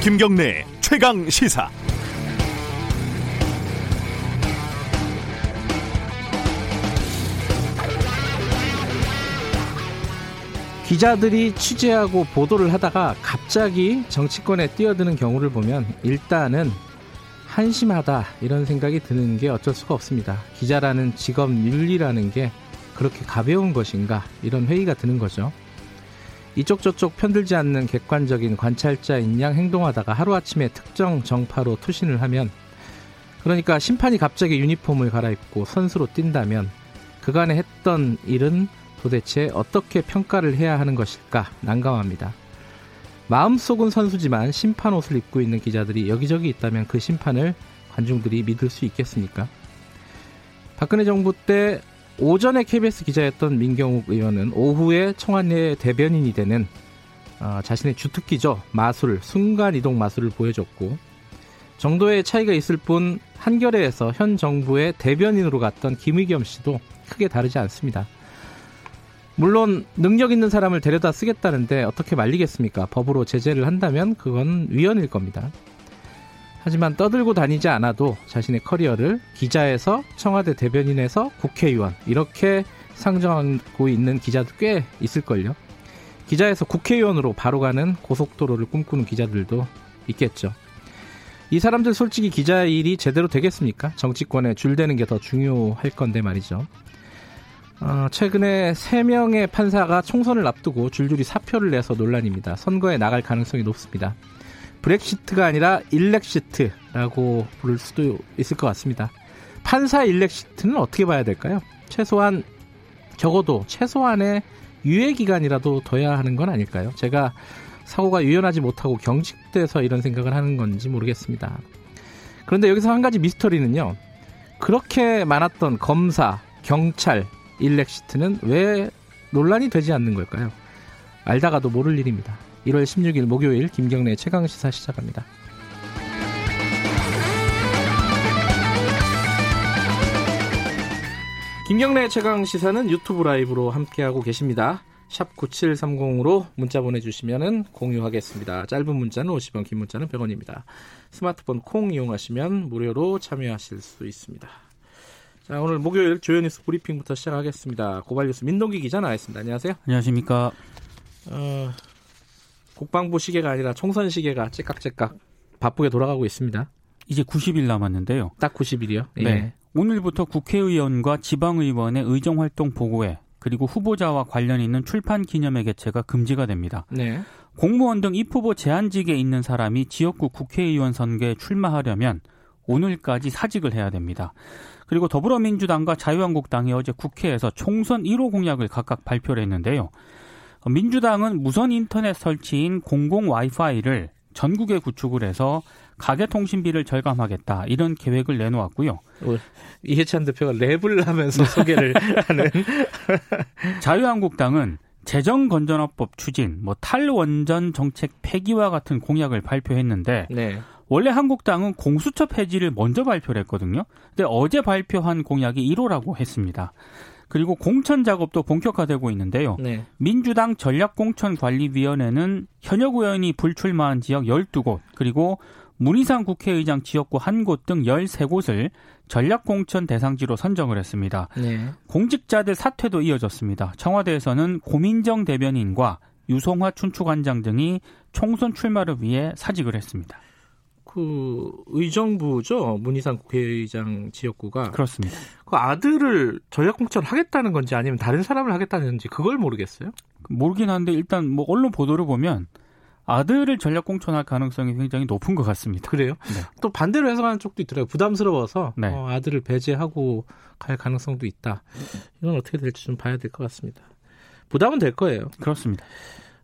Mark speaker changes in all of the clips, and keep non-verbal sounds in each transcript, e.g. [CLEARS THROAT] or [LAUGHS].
Speaker 1: 김경래 최강 시사.
Speaker 2: 기자들이 취재하고 보도를 하다가 갑자기 정치권에 뛰어드는 경우를 보면 일단은 한심하다 이런 생각이 드는 게 어쩔 수가 없습니다. 기자라는 직업 윤리라는 게 그렇게 가벼운 것인가 이런 회의가 드는 거죠. 이쪽 저쪽 편들지 않는 객관적인 관찰자인 양 행동하다가 하루아침에 특정 정파로 투신을 하면 그러니까 심판이 갑자기 유니폼을 갈아입고 선수로 뛴다면 그간에 했던 일은 도대체 어떻게 평가를 해야 하는 것일까 난감합니다. 마음속은 선수지만 심판 옷을 입고 있는 기자들이 여기저기 있다면 그 심판을 관중들이 믿을 수 있겠습니까? 박근혜 정부 때 오전에 KBS 기자였던 민경욱 의원은 오후에 청와대 대변인이 되는 어, 자신의 주특기죠 마술 순간 이동 마술을 보여줬고 정도의 차이가 있을 뿐 한겨레에서 현 정부의 대변인으로 갔던 김의겸 씨도 크게 다르지 않습니다. 물론 능력 있는 사람을 데려다 쓰겠다는데 어떻게 말리겠습니까? 법으로 제재를 한다면 그건 위헌일 겁니다. 하지만 떠들고 다니지 않아도 자신의 커리어를 기자에서 청와대 대변인에서 국회의원 이렇게 상정하고 있는 기자도 꽤 있을걸요. 기자에서 국회의원으로 바로 가는 고속도로를 꿈꾸는 기자들도 있겠죠. 이 사람들 솔직히 기자 일이 제대로 되겠습니까? 정치권에 줄대는 게 더 중요할 건데 말이죠. 어, 최근에 3명의 판사가 총선을 앞두고 줄줄이 사표를 내서 논란입니다. 선거에 나갈 가능성이 높습니다. 브렉시트가 아니라 일렉시트라고 부를 수도 있을 것 같습니다. 판사 일렉시트는 어떻게 봐야 될까요? 최소한 적어도 최소한의 유예 기간이라도 둬야 하는 건 아닐까요? 제가 사고가 유연하지 못하고 경직돼서 이런 생각을 하는 건지 모르겠습니다. 그런데 여기서 한 가지 미스터리는요. 그렇게 많았던 검사, 경찰, 일렉시트는 왜 논란이 되지 않는 걸까요? 알다가도 모를 일입니다. 1월 16일 목요일 김경래 최강 시사 시작합니다. 김경래 최강 시사는 유튜브 라이브로 함께하고 계십니다. 샵 9730으로 문자 보내주시면 공유하겠습니다. 짧은 문자는 50원, 긴 문자는 100원입니다. 스마트폰 콩 이용하시면 무료로 참여하실 수 있습니다. 자, 오늘 목요일 주요 뉴스 브리핑부터 시작하겠습니다. 고발 뉴스 민동기 기자 나와있습니다. 안녕하세요.
Speaker 3: 안녕하십니까.
Speaker 2: 어, 국방부 시계가 아니라 총선 시계가 째깍째깍 바쁘게 돌아가고 있습니다.
Speaker 3: 이제 90일 남았는데요.
Speaker 2: 딱 90일이요?
Speaker 3: 네. 예. 오늘부터 국회의원과 지방의원의 의정활동 보고회 그리고 후보자와 관련 있는 출판 기념회 개최가 금지가 됩니다. 네. 공무원 등 입후보 제한직에 있는 사람이 지역구 국회의원 선거에 출마하려면 오늘까지 사직을 해야 됩니다. 그리고 더불어민주당과 자유한국당이 어제 국회에서 총선 1호 공약을 각각 발표를 했는데요. 민주당은 무선 인터넷 설치인 공공 와이파이를 전국에 구축을 해서 가계통신비를 절감하겠다 이런 계획을 내놓았고요. 어,
Speaker 2: 이해찬 대표가 랩을 하면서 [LAUGHS] 소개를 하는 [LAUGHS]
Speaker 3: 자유한국당은 재정 건전화법 추진, 뭐 탈원전 정책 폐기와 같은 공약을 발표했는데 네. 원래 한국당은 공수처 폐지를 먼저 발표를 했거든요. 근데 어제 발표한 공약이 1호라고 했습니다. 그리고 공천 작업도 본격화되고 있는데요. 네. 민주당 전략공천관리위원회는 현역 의원이 불출마한 지역 12곳, 그리고 문희상 국회의장 지역구 한 곳 등 13곳을 전략공천 대상지로 선정을 했습니다. 네. 공직자들 사퇴도 이어졌습니다. 청와대에서는 고민정 대변인과 유송화 춘추관장 등이 총선 출마를 위해 사직을 했습니다.
Speaker 2: 그 의정부죠 문희상 국회의장 지역구가
Speaker 3: 그렇습니다.
Speaker 2: 그 아들을 전략공천 하겠다는 건지 아니면 다른 사람을 하겠다는 건지 그걸 모르겠어요.
Speaker 3: 모르긴 한데 일단 뭐 언론 보도를 보면 아들을 전략 공천할 가능성이 굉장히 높은 것 같습니다.
Speaker 2: 그래요? 네. 또 반대로 해석하는 쪽도 있더라고요. 부담스러워서 네. 어, 아들을 배제하고 갈 가능성도 있다. 이건 어떻게 될지 좀 봐야 될 것 같습니다. 부담은 될 거예요.
Speaker 3: 그렇습니다.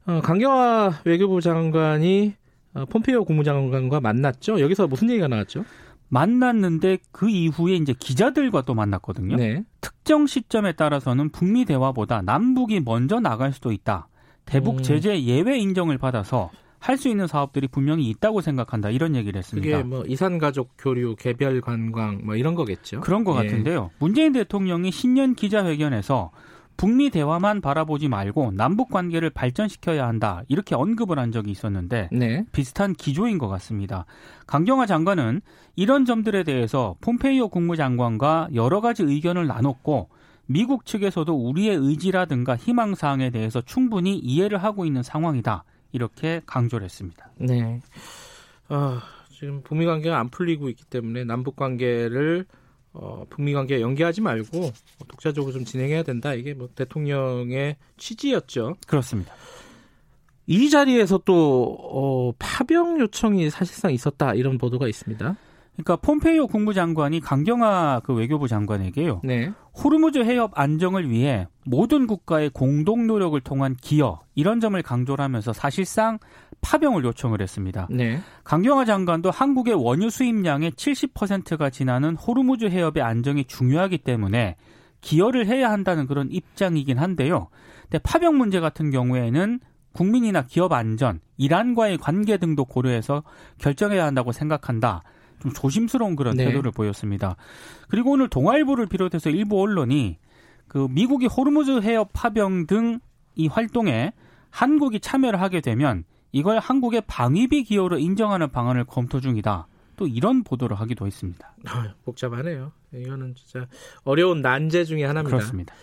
Speaker 2: 어, 강경화 외교부 장관이 어, 폼페이오 국무장관과 만났죠. 여기서 무슨 얘기가 나왔죠?
Speaker 3: 만났는데 그 이후에 이제 기자들과 또 만났거든요. 네. 특정 시점에 따라서는 북미 대화보다 남북이 먼저 나갈 수도 있다. 대북 음. 제재 예외 인정을 받아서 할 수 있는 사업들이 분명히 있다고 생각한다 이런 얘기를 했습니다.
Speaker 2: 그게 뭐 이산 가족 교류, 개별 관광 뭐 이런 거겠죠.
Speaker 3: 그런 것 예. 같은데요. 문재인 대통령이 신년 기자회견에서 북미 대화만 바라보지 말고 남북 관계를 발전시켜야 한다 이렇게 언급을 한 적이 있었는데 네. 비슷한 기조인 것 같습니다. 강경화 장관은 이런 점들에 대해서 폼페이오 국무장관과 여러 가지 의견을 나눴고 미국 측에서도 우리의 의지라든가 희망 사항에 대해서 충분히 이해를 하고 있는 상황이다 이렇게 강조를 했습니다.
Speaker 2: 네. 아, 지금 북미 관계가 안 풀리고 있기 때문에 남북 관계를 어, 북미 관계 연기하지 말고 독자적으로 좀 진행해야 된다. 이게 뭐 대통령의 취지였죠.
Speaker 3: 그렇습니다.
Speaker 2: 이 자리에서 또 어, 파병 요청이 사실상 있었다 이런 보도가 있습니다.
Speaker 3: 그러니까 폼페이오 국무장관이 강경화 그 외교부 장관에게요. 네. 호르무즈 해협 안정을 위해 모든 국가의 공동 노력을 통한 기여 이런 점을 강조를 하면서 사실상 파병을 요청을 했습니다. 네. 강경화 장관도 한국의 원유 수입량의 70%가 지나는 호르무즈 해협의 안정이 중요하기 때문에 기여를 해야 한다는 그런 입장이긴 한데요. 근데 파병 문제 같은 경우에는 국민이나 기업 안전, 이란과의 관계 등도 고려해서 결정해야 한다고 생각한다. 좀 조심스러운 그런 네. 태도를 보였습니다. 그리고 오늘 동아일보를 비롯해서 일부 언론이 그 미국이 호르무즈 해협 파병 등 이 활동에 한국이 참여를 하게 되면 이걸 한국의 방위비 기여로 인정하는 방안을 검토 중이다. 또 이런 보도를 하기도 했습니다. [LAUGHS]
Speaker 2: 아, 복잡하네요. 이거는 진짜 어려운 난제 중의 하나입니다.
Speaker 3: 그렇습니다.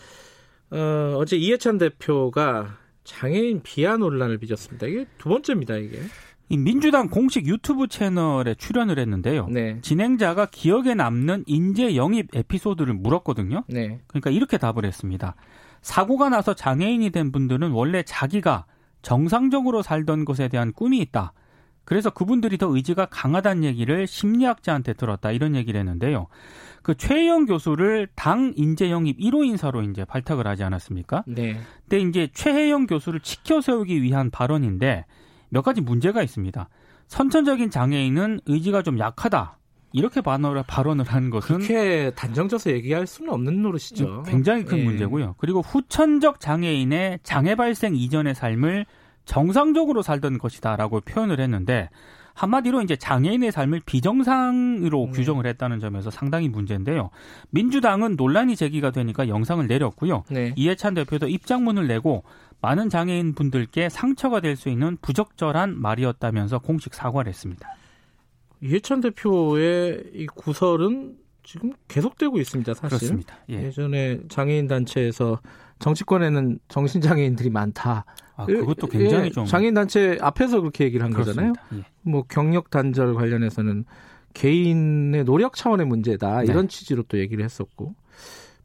Speaker 2: 어, 어제 이해찬 대표가 장애인 비하 논란을 빚었습니다. 이게 두 번째입니다, 이게.
Speaker 3: 이 민주당 공식 유튜브 채널에 출연을 했는데요. 네. 진행자가 기억에 남는 인재 영입 에피소드를 물었거든요. 네. 그러니까 이렇게 답을 했습니다. 사고가 나서 장애인이 된 분들은 원래 자기가 정상적으로 살던 것에 대한 꿈이 있다. 그래서 그분들이 더 의지가 강하다는 얘기를 심리학자한테 들었다. 이런 얘기를 했는데요. 그 최영 교수를 당 인재 영입 1호 인사로 이제 발탁을 하지 않았습니까? 네. 근데 이제 최혜영 교수를 치켜 세우기 위한 발언인데 몇 가지 문제가 있습니다. 선천적인 장애인은 의지가 좀 약하다. 이렇게 발언을, 발언을 한 것은
Speaker 2: 그렇게 단정져서 얘기할 수는 없는 노릇이죠.
Speaker 3: 굉장히 큰 예. 문제고요. 그리고 후천적 장애인의 장애 발생 이전의 삶을 정상적으로 살던 것이다라고 표현을 했는데 한마디로 이제 장애인의 삶을 비정상으로 음. 규정을 했다는 점에서 상당히 문제인데요. 민주당은 논란이 제기가 되니까 영상을 내렸고요. 네. 이해찬 대표도 입장문을 내고 많은 장애인 분들께 상처가 될 수 있는 부적절한 말이었다면서 공식 사과를 했습니다.
Speaker 2: 이해찬 대표의 이 구설은 지금 계속되고 있습니다. 사실.
Speaker 3: 그렇습니다.
Speaker 2: 예. 전에 장애인 단체에서 정치권에는 정신장애인들이 많다.
Speaker 3: 아, 그것도 굉장히 예, 좀
Speaker 2: 장애인 단체 앞에서 그렇게 얘기를 한 그렇습니다. 거잖아요. 예. 뭐 경력 단절 관련해서는 개인의 노력 차원의 문제다 이런 네. 취지로 또 얘기를 했었고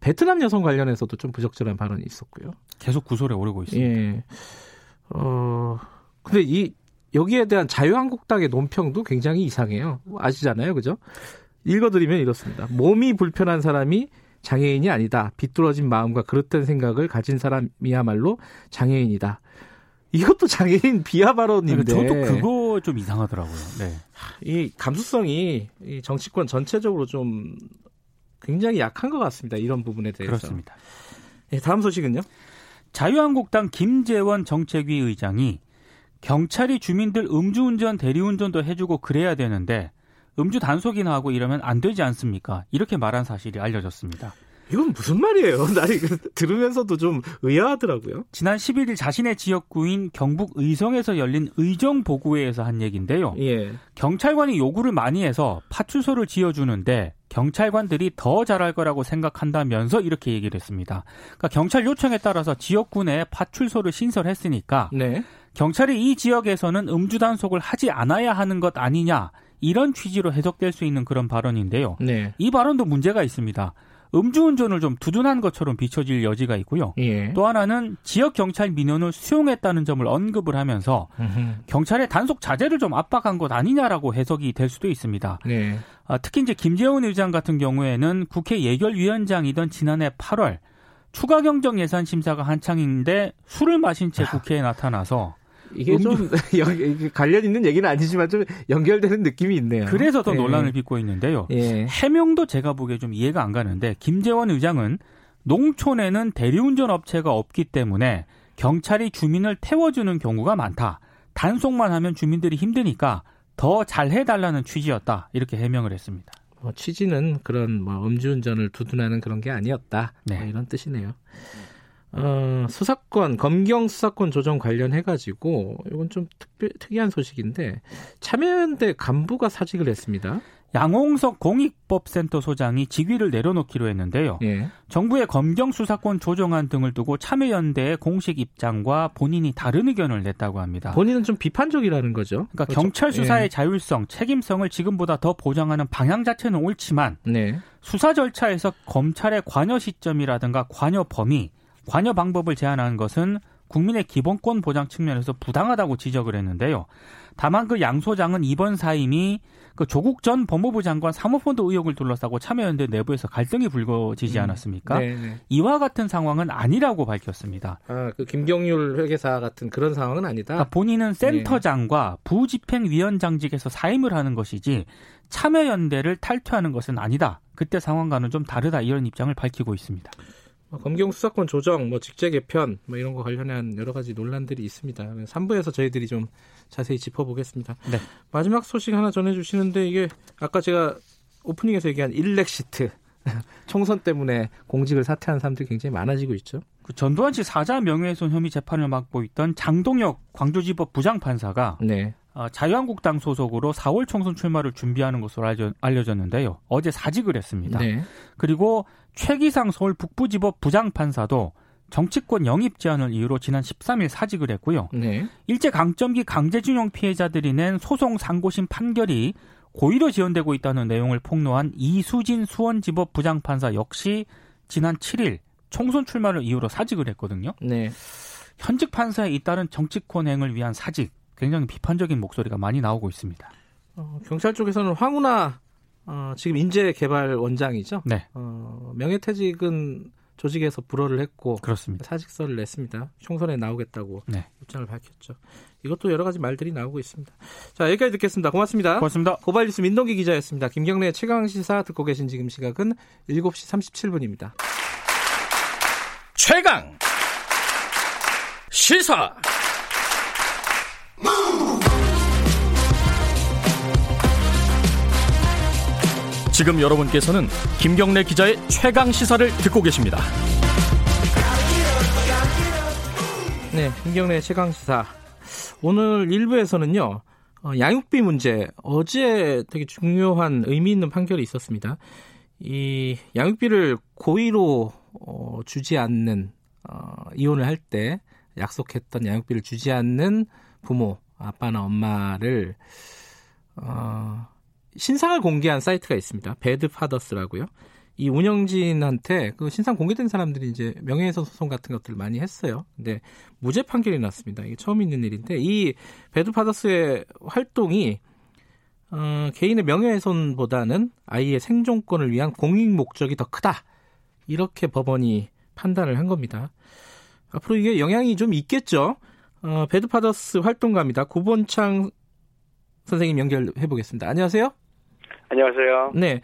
Speaker 2: 베트남 여성 관련해서도 좀 부적절한 발언이 있었고요.
Speaker 3: 계속 구설에 오르고 있습니다. 예.
Speaker 2: 어, 근데 이, 여기에 대한 자유한국당의 논평도 굉장히 이상해요. 아시잖아요. 그죠? 읽어드리면 이렇습니다. 몸이 불편한 사람이 장애인이 아니다. 비뚤어진 마음과 그릇된 생각을 가진 사람이야말로 장애인이다. 이것도 장애인 비하 발언인데.
Speaker 3: 저도 그거 좀 이상하더라고요. 네.
Speaker 2: 이 감수성이 이 정치권 전체적으로 좀 굉장히 약한 것 같습니다. 이런 부분에 대해서.
Speaker 3: 그렇습니다.
Speaker 2: 네, 다음 소식은요?
Speaker 3: 자유한국당 김재원 정책위 의장이 경찰이 주민들 음주운전, 대리운전도 해주고 그래야 되는데 음주 단속이나 하고 이러면 안 되지 않습니까? 이렇게 말한 사실이 알려졌습니다.
Speaker 2: 이건 무슨 말이에요? [LAUGHS] 나 이거 들으면서도 좀 의아하더라고요.
Speaker 3: 지난 11일 자신의 지역구인 경북 의성에서 열린 의정 보고회에서 한 얘기인데요. 예. 경찰관이 요구를 많이 해서 파출소를 지어주는데 경찰관들이 더 잘할 거라고 생각한다면서 이렇게 얘기를 했습니다. 그러니까 경찰 요청에 따라서 지역구 내에 파출소를 신설했으니까 네. 경찰이 이 지역에서는 음주 단속을 하지 않아야 하는 것 아니냐 이런 취지로 해석될 수 있는 그런 발언인데요. 네. 이 발언도 문제가 있습니다. 음주운전을 좀 두둔한 것처럼 비춰질 여지가 있고요. 예. 또 하나는 지역 경찰 민원을 수용했다는 점을 언급을 하면서 으흠. 경찰의 단속 자제를 좀 압박한 것 아니냐라고 해석이 될 수도 있습니다. 네. 아, 특히 이제 김재원 의장 같은 경우에는 국회 예결위원장이던 지난해 8월 추가 경정 예산 심사가 한창인데 술을 마신 채 국회에 나타나서
Speaker 2: 이게 음주... 좀 [LAUGHS] 관련 있는 얘기는 아니지만 좀 연결되는 느낌이 있네요.
Speaker 3: 그래서 더 예. 논란을 빚고 있는데요. 예. 해명도 제가 보기에 좀 이해가 안 가는데 김재원 의장은 농촌에는 대리운전 업체가 없기 때문에 경찰이 주민을 태워주는 경우가 많다. 단속만 하면 주민들이 힘드니까 더 잘해달라는 취지였다. 이렇게 해명을 했습니다.
Speaker 2: 뭐 취지는 그런 뭐 음주운전을 두둔하는 그런 게 아니었다. 네. 뭐 이런 뜻이네요. 어, 수사권, 검경 수사권 조정 관련해가지고, 이건 좀 특별, 특이한 소식인데, 참여연대 간부가 사직을 했습니다.
Speaker 3: 양홍석 공익법센터 소장이 직위를 내려놓기로 했는데요. 예. 정부의 검경 수사권 조정안 등을 두고 참여연대의 공식 입장과 본인이 다른 의견을 냈다고 합니다.
Speaker 2: 본인은 좀 비판적이라는 거죠.
Speaker 3: 그러니까 그렇죠? 경찰 수사의 예. 자율성, 책임성을 지금보다 더 보장하는 방향 자체는 옳지만 네. 수사 절차에서 검찰의 관여 시점이라든가 관여 범위, 관여 방법을 제한하는 것은 국민의 기본권 보장 측면에서 부당하다고 지적을 했는데요. 다만 그 양 소장은 이번 사임이 그 조국 전 법무부 장관 사모펀드 의혹을 둘러싸고 참여연대 내부에서 갈등이 불거지지 음. 않았습니까? 음, 이와 같은 상황은 아니라고 밝혔습니다.
Speaker 2: 아, 그 김경률 회계사 같은 그런 상황은 아니다.
Speaker 3: 그러니까 본인은 센터장과 네. 부집행위원장직에서 사임을 하는 것이지 참여연대를 탈퇴하는 것은 아니다. 그때 상황과는 좀 다르다 이런 입장을 밝히고 있습니다.
Speaker 2: 뭐 검경 수사권 조정, 뭐 직제 개편, 뭐 이런 거 관련한 여러 가지 논란들이 있습니다. 3부에서 저희들이 좀 자세히 짚어보겠습니다. 네. 마지막 소식 하나 전해주시는데 이게 아까 제가 오프닝에서 얘기한 일렉 시트 [LAUGHS] 총선 때문에 공직을 사퇴한 사람들이 굉장히 많아지고 있죠.
Speaker 3: 그 전두환 씨 사자 명예훼손 혐의 재판을 맡고 있던 장동혁 광주지법 부장판사가 네. 어, 자유한국당 소속으로 4월 총선 출마를 준비하는 것으로 알려졌는데요. 어제 사직을 했습니다. 네. 그리고 최기상 서울 북부지법 부장판사도 정치권 영입 제한을 이유로 지난 13일 사직을 했고요. 네. 일제 강점기 강제징용 피해자들이 낸 소송 상고심 판결이 고의로 지연되고 있다는 내용을 폭로한 이수진 수원지법 부장판사 역시 지난 7일 총선 출마를 이유로 사직을 했거든요. 네. 현직 판사에 잇따른 정치권 행을 위한 사직 굉장히 비판적인 목소리가 많이 나오고 있습니다.
Speaker 2: 어, 경찰 쪽에서는 황운하 어, 지금 인재개발 원장이죠. 네. 어, 명예퇴직은 조직에서 불허를 했고 그렇습니다. 사직서를 냈습니다. 총선에 나오겠다고 네. 입장을 밝혔죠. 이것도 여러 가지 말들이 나오고 있습니다. 자 여기까지 듣겠습니다. 고맙습니다.
Speaker 3: 고맙습니다.
Speaker 2: 고발뉴스 민동기 기자였습니다. 김경래 최강 시사 듣고 계신 지금 시각은 7시 37분입니다.
Speaker 1: 최강 시사 지금 여러분께서는 김경래 기자의 최강 시사를 듣고 계십니다.
Speaker 2: 네, 김경래 최강 시사. 오늘 1부에서는요, 어, 양육비 문제, 어제 되게 중요한 의미 있는 판결이 있었습니다. 이 양육비를 고의로 어, 주지 않는, 어, 이혼을 할 때 약속했던 양육비를 주지 않는 부모, 아빠나 엄마를, 어, 신상을 공개한 사이트가 있습니다. 배드 파더스라고요. 이 운영진한테 그 신상 공개된 사람들이 이제 명예훼손 소송 같은 것들을 많이 했어요. 근데 무죄 판결이 났습니다. 이게 처음 있는 일인데 이 배드 파더스의 활동이 어, 개인의 명예훼손보다는 아이의 생존권을 위한 공익 목적이 더 크다. 이렇게 법원이 판단을 한 겁니다. 앞으로 이게 영향이 좀 있겠죠. 어, 배드파더스 활동가입니다. 구본창 선생님 연결해 보겠습니다. 안녕하세요.
Speaker 4: 안녕하세요.
Speaker 2: 네.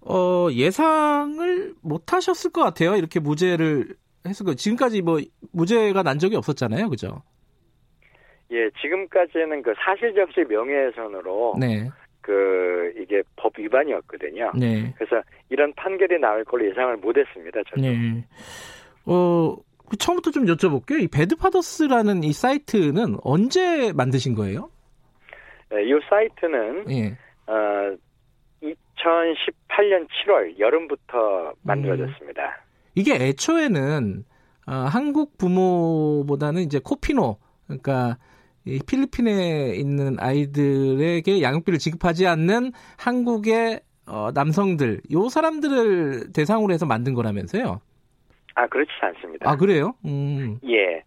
Speaker 2: 어, 예상을 못 하셨을 것 같아요. 이렇게 무죄를 해서 그 지금까지 뭐 무죄가 난 적이 없었잖아요. 그죠?
Speaker 4: 예, 지금까지는 그 사실 적시 명예훼손으로 네. 그 이게 법 위반이었거든요. 네. 그래서 이런 판결이 나올 걸로 예상을 못 했습니다. 저도. 네.
Speaker 2: 어, 그 처음부터 좀 여쭤볼게요. 이 배드파더스라는 이 사이트는 언제 만드신 거예요?
Speaker 4: 네, 이 사이트는 예. 어, 2018년 7월 여름부터 만들어졌습니다. 음.
Speaker 2: 이게 애초에는 어, 한국 부모보다는 이제 코피노 그러니까 이 필리핀에 있는 아이들에게 양육비를 지급하지 않는 한국의 어, 남성들 요 사람들을 대상으로 해서 만든 거라면서요?
Speaker 4: 아 그렇지 않습니다.
Speaker 2: 아 그래요? 음.
Speaker 4: 예.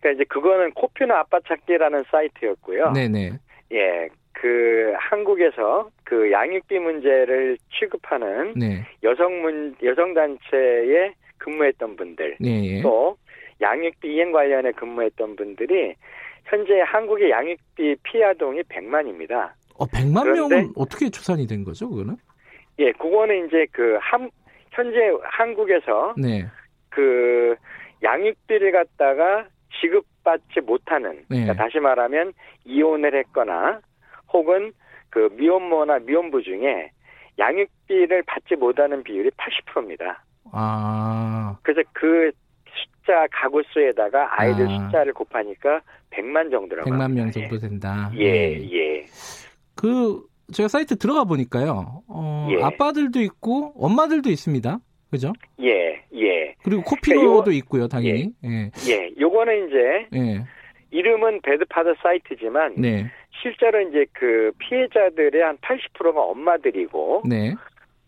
Speaker 4: 그러니까 이제 그거는 코피노 아빠 찾기라는 사이트였고요. 네네. 예. 그 한국에서 그 양육비 문제를 취급하는 네. 여성 문 여성 단체에 근무했던 분들 네. 또 양육비 이행 관련에 근무했던 분들이 현재 한국의 양육비 피해 아동이 100만입니다.
Speaker 2: 어, 100만 명은 어떻게 추산이 된 거죠, 그거는?
Speaker 4: 예, 그거는 이제 그 한, 현재 한국에서 네. 그 양육비를 갖다가 지급받지 못하는 네. 그러니까 다시 말하면 이혼을 했거나 혹은 그 미혼모나 미혼부 중에 양육비를 받지 못하는 비율이 80%입니다. 아. 그래서 그 각자 가구 수에다가 아이들 아. 숫자를 곱하니까 100만 정도라고
Speaker 2: 100만 명 정도 된다.
Speaker 4: 예, 네. 예.
Speaker 2: 그 제가 사이트 들어가 보니까요. 어, 예. 아빠들도 있고 엄마들도 있습니다. 그죠?
Speaker 4: 예, 예.
Speaker 2: 그리고 코피로도 그러니까 있고요, 당연히.
Speaker 4: 예. 예. 예. 요거는 이제 예. 이름은 배드파더 사이트지만 네. 실제로 이제 그 피해자들의 한 80%가 엄마들이고 네.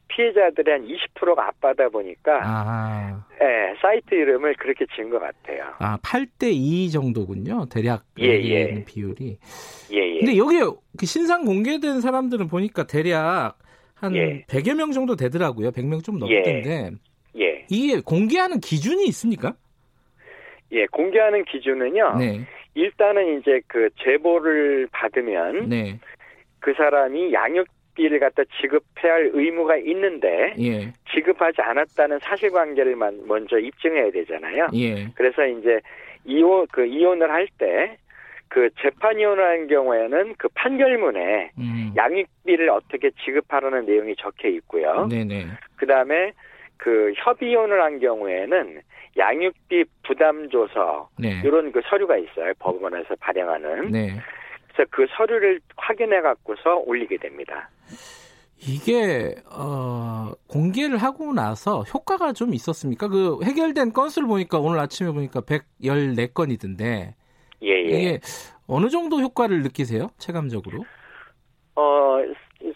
Speaker 4: 피해자들의 한 20%가 아빠다 보니까 아. 예, 사이트 이름을 그렇게 지은 것 같아요.
Speaker 2: 아, 8대 2 정도군요. 대략 예, 예. 비율이.
Speaker 4: 예, 예.
Speaker 2: 근데 여기 그 신상 공개된 사람들은 보니까 대략 한 예. 100여 명 정도 되더라고요. 100명 좀 넘던데. 예. 예. 이게 공개하는 기준이 있습니까?
Speaker 4: 예, 공개하는 기준은요. 네. 일단은 이제 그 제보를 받으면 네. 그 사람이 양육비를 갖다 지급해야 할 의무가 있는데 예. 지급하지 않았다는 사실관계를 먼저 입증해야 되잖아요. 예. 그래서 이제 이혼 그 이혼을 할때 그 재판 이혼을 한 경우에는 그 판결문에 음. 양육비를 어떻게 지급하라는 내용이 적혀 있고요. 네네. 그다음에 그 협의 이혼을 한 경우에는 양육비 부담 조서 네. 이런 그 서류가 있어요 법원에서 발행하는. 네. 그래서 그 서류를 확인해 갖고서 올리게 됩니다.
Speaker 2: 이게 어, 공개를 하고 나서 효과가 좀 있었습니까? 그 해결된 건수를 보니까 오늘 아침에 보니까 114건이던데. 예, 예. 이게 어느 정도 효과를 느끼세요? 체감적으로?
Speaker 4: 어,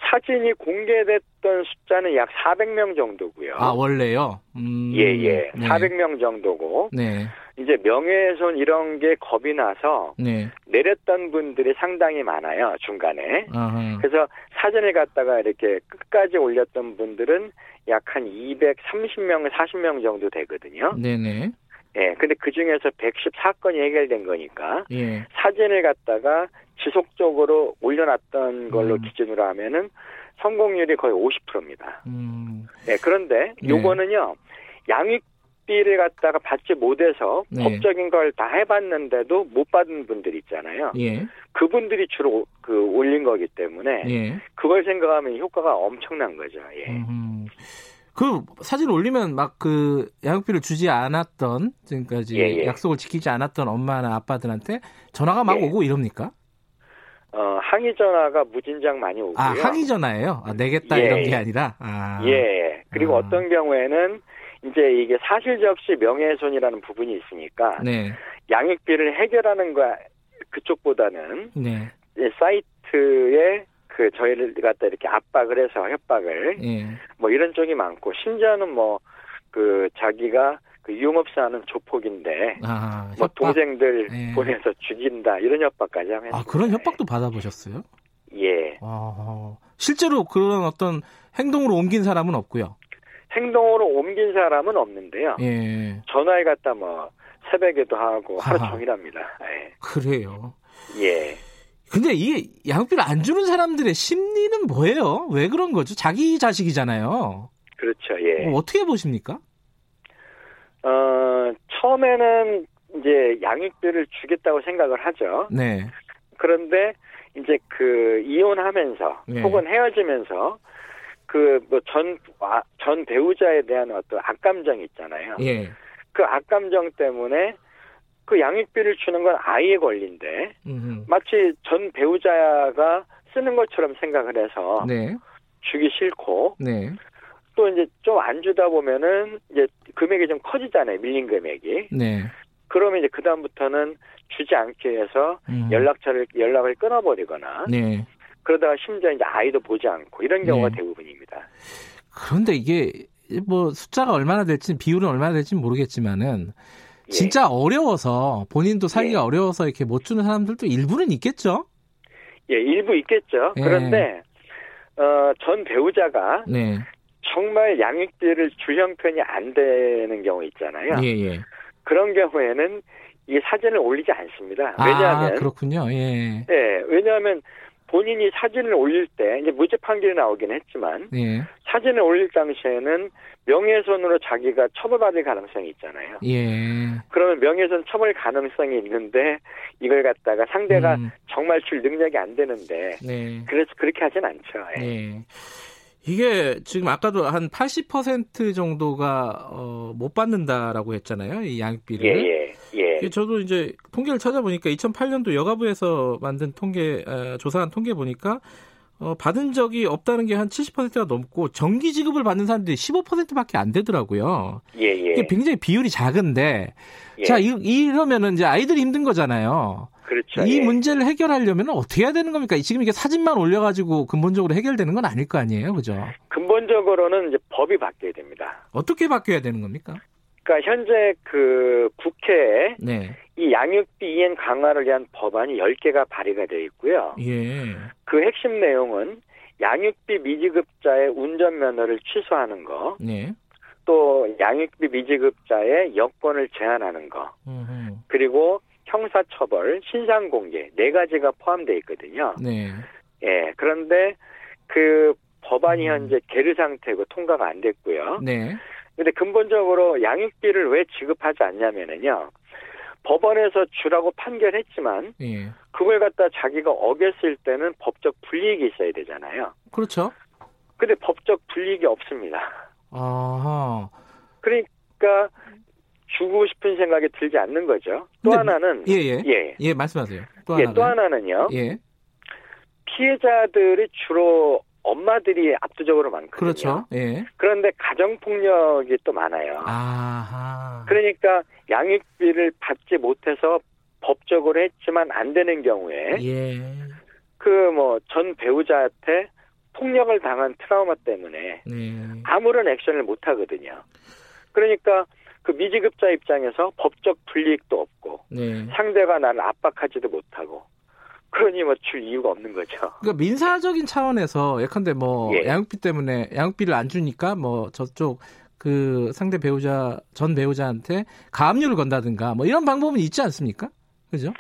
Speaker 4: 사진이 공개됐던 숫자는 약 400명 정도고요.
Speaker 2: 아 원래요?
Speaker 4: 음, 예, 예. 네. 400명 정도고. 네. 이제 명예훼손 이런 게 겁이 나서 네. 내렸던 분들이 상당히 많아요 중간에. 아하. 그래서 사진을 갖다가 이렇게 끝까지 올렸던 분들은 약 한 230명, 40명 정도 되거든요. 네네. 예, 근데 그 중에서 114건이 해결된 거니까 예. 사진을 갖다가 지속적으로 올려놨던 걸로 음. 기준으로 하면은 성공률이 거의 50%입니다. 음. 네, 그런데 네. 요거는요 양육비를 갖다가 받지 못해서 네. 법적인 걸 다 해봤는데도 못 받은 분들 있잖아요. 예. 그분들이 주로 그 올린 거기 때문에 예. 그걸 생각하면 효과가 엄청난 거죠. 예. 음흠.
Speaker 2: 그 사진 올리면 막 그 양육비를 주지 않았던 지금까지 예, 예. 약속을 지키지 않았던 엄마나 아빠들한테 전화가 막 예. 오고 이럽니까?
Speaker 4: 어, 항의 전화가 무진장 많이 오고요.
Speaker 2: 아, 항의 전화예요? 아, 내겠다 예, 이런 게 아니라?
Speaker 4: 아. 예. 그리고 아. 어떤 경우에는 이제 이게 사실 적시 명예훼손이라는 부분이 있으니까 네. 양육비를 해결하는 거 그쪽보다는 네. 사이트에 그 저희를 갖다 이렇게 압박을 해서 협박을 예. 뭐 이런 쪽이 많고 심지어는 뭐 그 자기가 그 유흥업소하는 조폭인데 아, 뭐 동생들 예. 보내서 죽인다 이런 협박까지 하면
Speaker 2: 아 그런 협박도 받아보셨어요?
Speaker 4: 예.
Speaker 2: 아, 실제로 그런 어떤 행동으로 옮긴 사람은 없고요.
Speaker 4: 행동으로 옮긴 사람은 없는데요. 예. 전화에 갖다 뭐 새벽에도 하고 하루 종일 합니다. 예.
Speaker 2: 그래요.
Speaker 4: 예.
Speaker 2: 근데 이게 양육비를 안 주는 사람들의 심리는 뭐예요? 왜 그런 거죠? 자기 자식이잖아요.
Speaker 4: 그렇죠. 예.
Speaker 2: 어, 어떻게 보십니까?
Speaker 4: 어, 처음에는 이제 양육비를 주겠다고 생각을 하죠. 네. 그런데 이제 그 이혼하면서 네. 혹은 헤어지면서 그 뭐 전 전 배우자에 대한 어떤 악감정 있잖아요. 예. 그 악감정 때문에 그 양육비를 주는 건 아이의 권리인데 음흠. 마치 전 배우자가 쓰는 것처럼 생각을 해서 네. 주기 싫고 네. 또 이제 좀 안 주다 보면은 이제 금액이 좀 커지잖아요. 밀린 금액이. 네. 그러면 이제 그 다음부터는 주지 않게 해서 음. 연락처를 연락을 끊어버리거나. 네. 그러다가 심지어 이제 아이도 보지 않고 이런 경우가 네. 대부분입니다.
Speaker 2: 그런데 이게 뭐 숫자가 얼마나 될지 비율은 얼마나 될지 모르겠지만은 예. 진짜 어려워서 본인도 살기가 예. 어려워서 이렇게 못 주는 사람들도 일부는 있겠죠.
Speaker 4: 예, 일부 있겠죠. 예. 그런데 어, 전 배우자가 네. 정말 양육비를 줄 형편이 안 되는 경우 있잖아요. 예, 예. 그런 경우에는 이 사진을 올리지 않습니다. 아, 왜냐하면
Speaker 2: 아, 그렇군요. 예.
Speaker 4: 예, 왜냐하면 본인이 사진을 올릴 때 이제 무죄 판결이 나오긴 했지만 예. 사진을 올릴 당시에는 명예훼손으로 자기가 처벌받을 가능성이 있잖아요. 예. 그러면 명예훼손 처벌 가능성이 있는데 이걸 갖다가 상대가 음. 정말 줄 능력이 안 되는데 네. 그래서 그렇게 하진 않죠. 예. 네.
Speaker 2: 이게 지금 아까도 한 80% 정도가 어, 못 받는다라고 했잖아요. 이 양육비를.
Speaker 4: 예.
Speaker 2: 저도 이제 통계를 찾아보니까 2008년도 여가부에서 만든 통계 어, 조사한 통계 보니까 어, 받은 적이 없다는 게 한 70%가 넘고 정기 지급을 받는 사람들이 15%밖에 안 되더라고요.
Speaker 4: 예, 예.
Speaker 2: 이게 굉장히 비율이 작은데 예. 자, 이, 이러면은 이제 아이들이 힘든 거잖아요.
Speaker 4: 그렇죠.
Speaker 2: 이 예. 문제를 해결하려면 어떻게 해야 되는 겁니까? 지금 이게 사진만 올려가지고 근본적으로 해결되는 건 아닐 거 아니에요, 그죠?
Speaker 4: 근본적으로는 이제 법이 바뀌어야 됩니다.
Speaker 2: 어떻게 바뀌어야 되는 겁니까?
Speaker 4: 그러니까 현재 그 국회에 네. 이 양육비 이행 강화를 위한 법안이 10개가 발의가 되어 있고요.
Speaker 2: 예.
Speaker 4: 그 핵심 내용은 양육비 미지급자의 운전면허를 취소하는 거.
Speaker 2: 네.
Speaker 4: 또 양육비 미지급자의 여권을 제한하는 거.
Speaker 2: 음흠.
Speaker 4: 그리고 형사처벌, 신상공개 네 가지가 포함되어 있거든요.
Speaker 2: 네.
Speaker 4: 예. 그런데 그 법안이 음. 현재 계류 상태고 통과가 안 됐고요.
Speaker 2: 네.
Speaker 4: 근데 근본적으로 양육비를 왜 지급하지 않냐면은요. 법원에서 주라고 판결했지만
Speaker 2: 예.
Speaker 4: 그걸 갖다 자기가 어겼을 때는 법적 불이익이 있어야 되잖아요.
Speaker 2: 그렇죠.
Speaker 4: 근데 법적 불이익이 없습니다.
Speaker 2: 아하.
Speaker 4: 그러니까 주고 싶은 생각이 들지 않는 거죠. 또 하나는
Speaker 2: 예, 예. 예. 예, 말씀하세요.
Speaker 4: 또, 예, 또 하나는요.
Speaker 2: 예.
Speaker 4: 피해자들이 주로 엄마들이 압도적으로 많거든요.
Speaker 2: 그렇죠. 예.
Speaker 4: 그런데 가정 폭력이 또 많아요.
Speaker 2: 아하.
Speaker 4: 그러니까 양육비를 받지 못해서 법적으로 했지만 안 되는 경우에
Speaker 2: 예.
Speaker 4: 그 뭐 전 배우자한테 폭력을 당한 트라우마 때문에
Speaker 2: 네.
Speaker 4: 아무런 액션을 못 하거든요. 그러니까 그 미지급자 입장에서 법적 불이익도 없고
Speaker 2: 네.
Speaker 4: 상대가 나를 압박하지도 못하고 그러니 뭐 줄 이유가 없는 거죠.
Speaker 2: 그러니까 민사적인 차원에서 예컨대 뭐 예. 양육비 때문에 양육비를 안 주니까 뭐 저쪽 그 상대 배우자 전 배우자한테 가압류를 건다든가 뭐 이런 방법은 있지 않습니까? 그죠?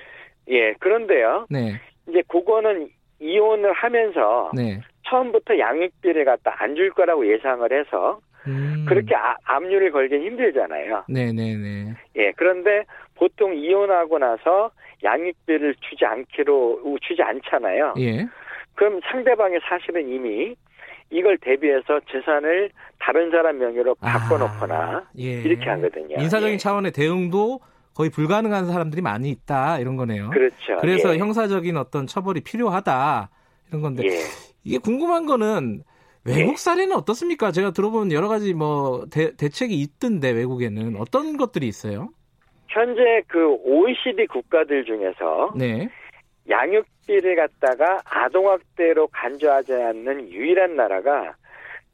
Speaker 4: 예, 그런데요.
Speaker 2: 네.
Speaker 4: 이제 그거는 이혼을 하면서
Speaker 2: 네.
Speaker 4: 처음부터 양육비를 갖다 안 줄 거라고 예상을 해서
Speaker 2: 음.
Speaker 4: 그렇게 아, 압류를 걸긴 힘들잖아요.
Speaker 2: 네네네. 네, 네.
Speaker 4: 예, 그런데 보통 이혼하고 나서 양육비를 주지 않기로 주지 않잖아요.
Speaker 2: 예.
Speaker 4: 그럼 상대방이 사실은 이미 이걸 대비해서 재산을 다른 사람 명의로 바꿔놓거나 아, 예. 이렇게 하거든요.
Speaker 2: 인사적인
Speaker 4: 예.
Speaker 2: 차원의 대응도 거의 불가능한 사람들이 많이 있다 이런 거네요.
Speaker 4: 그렇죠.
Speaker 2: 그래서
Speaker 4: 예.
Speaker 2: 형사적인 어떤 처벌이 필요하다 이런 건데
Speaker 4: 예.
Speaker 2: 이게 궁금한 거는 외국 예. 사례는 어떻습니까? 제가 들어본 여러 가지 뭐 대, 대책이 있던데 외국에는 어떤 것들이 있어요?
Speaker 4: 현재 그 OECD 국가들 중에서
Speaker 2: 네.
Speaker 4: 양육비를 갖다가 아동학대로 간주하지 않는 유일한 나라가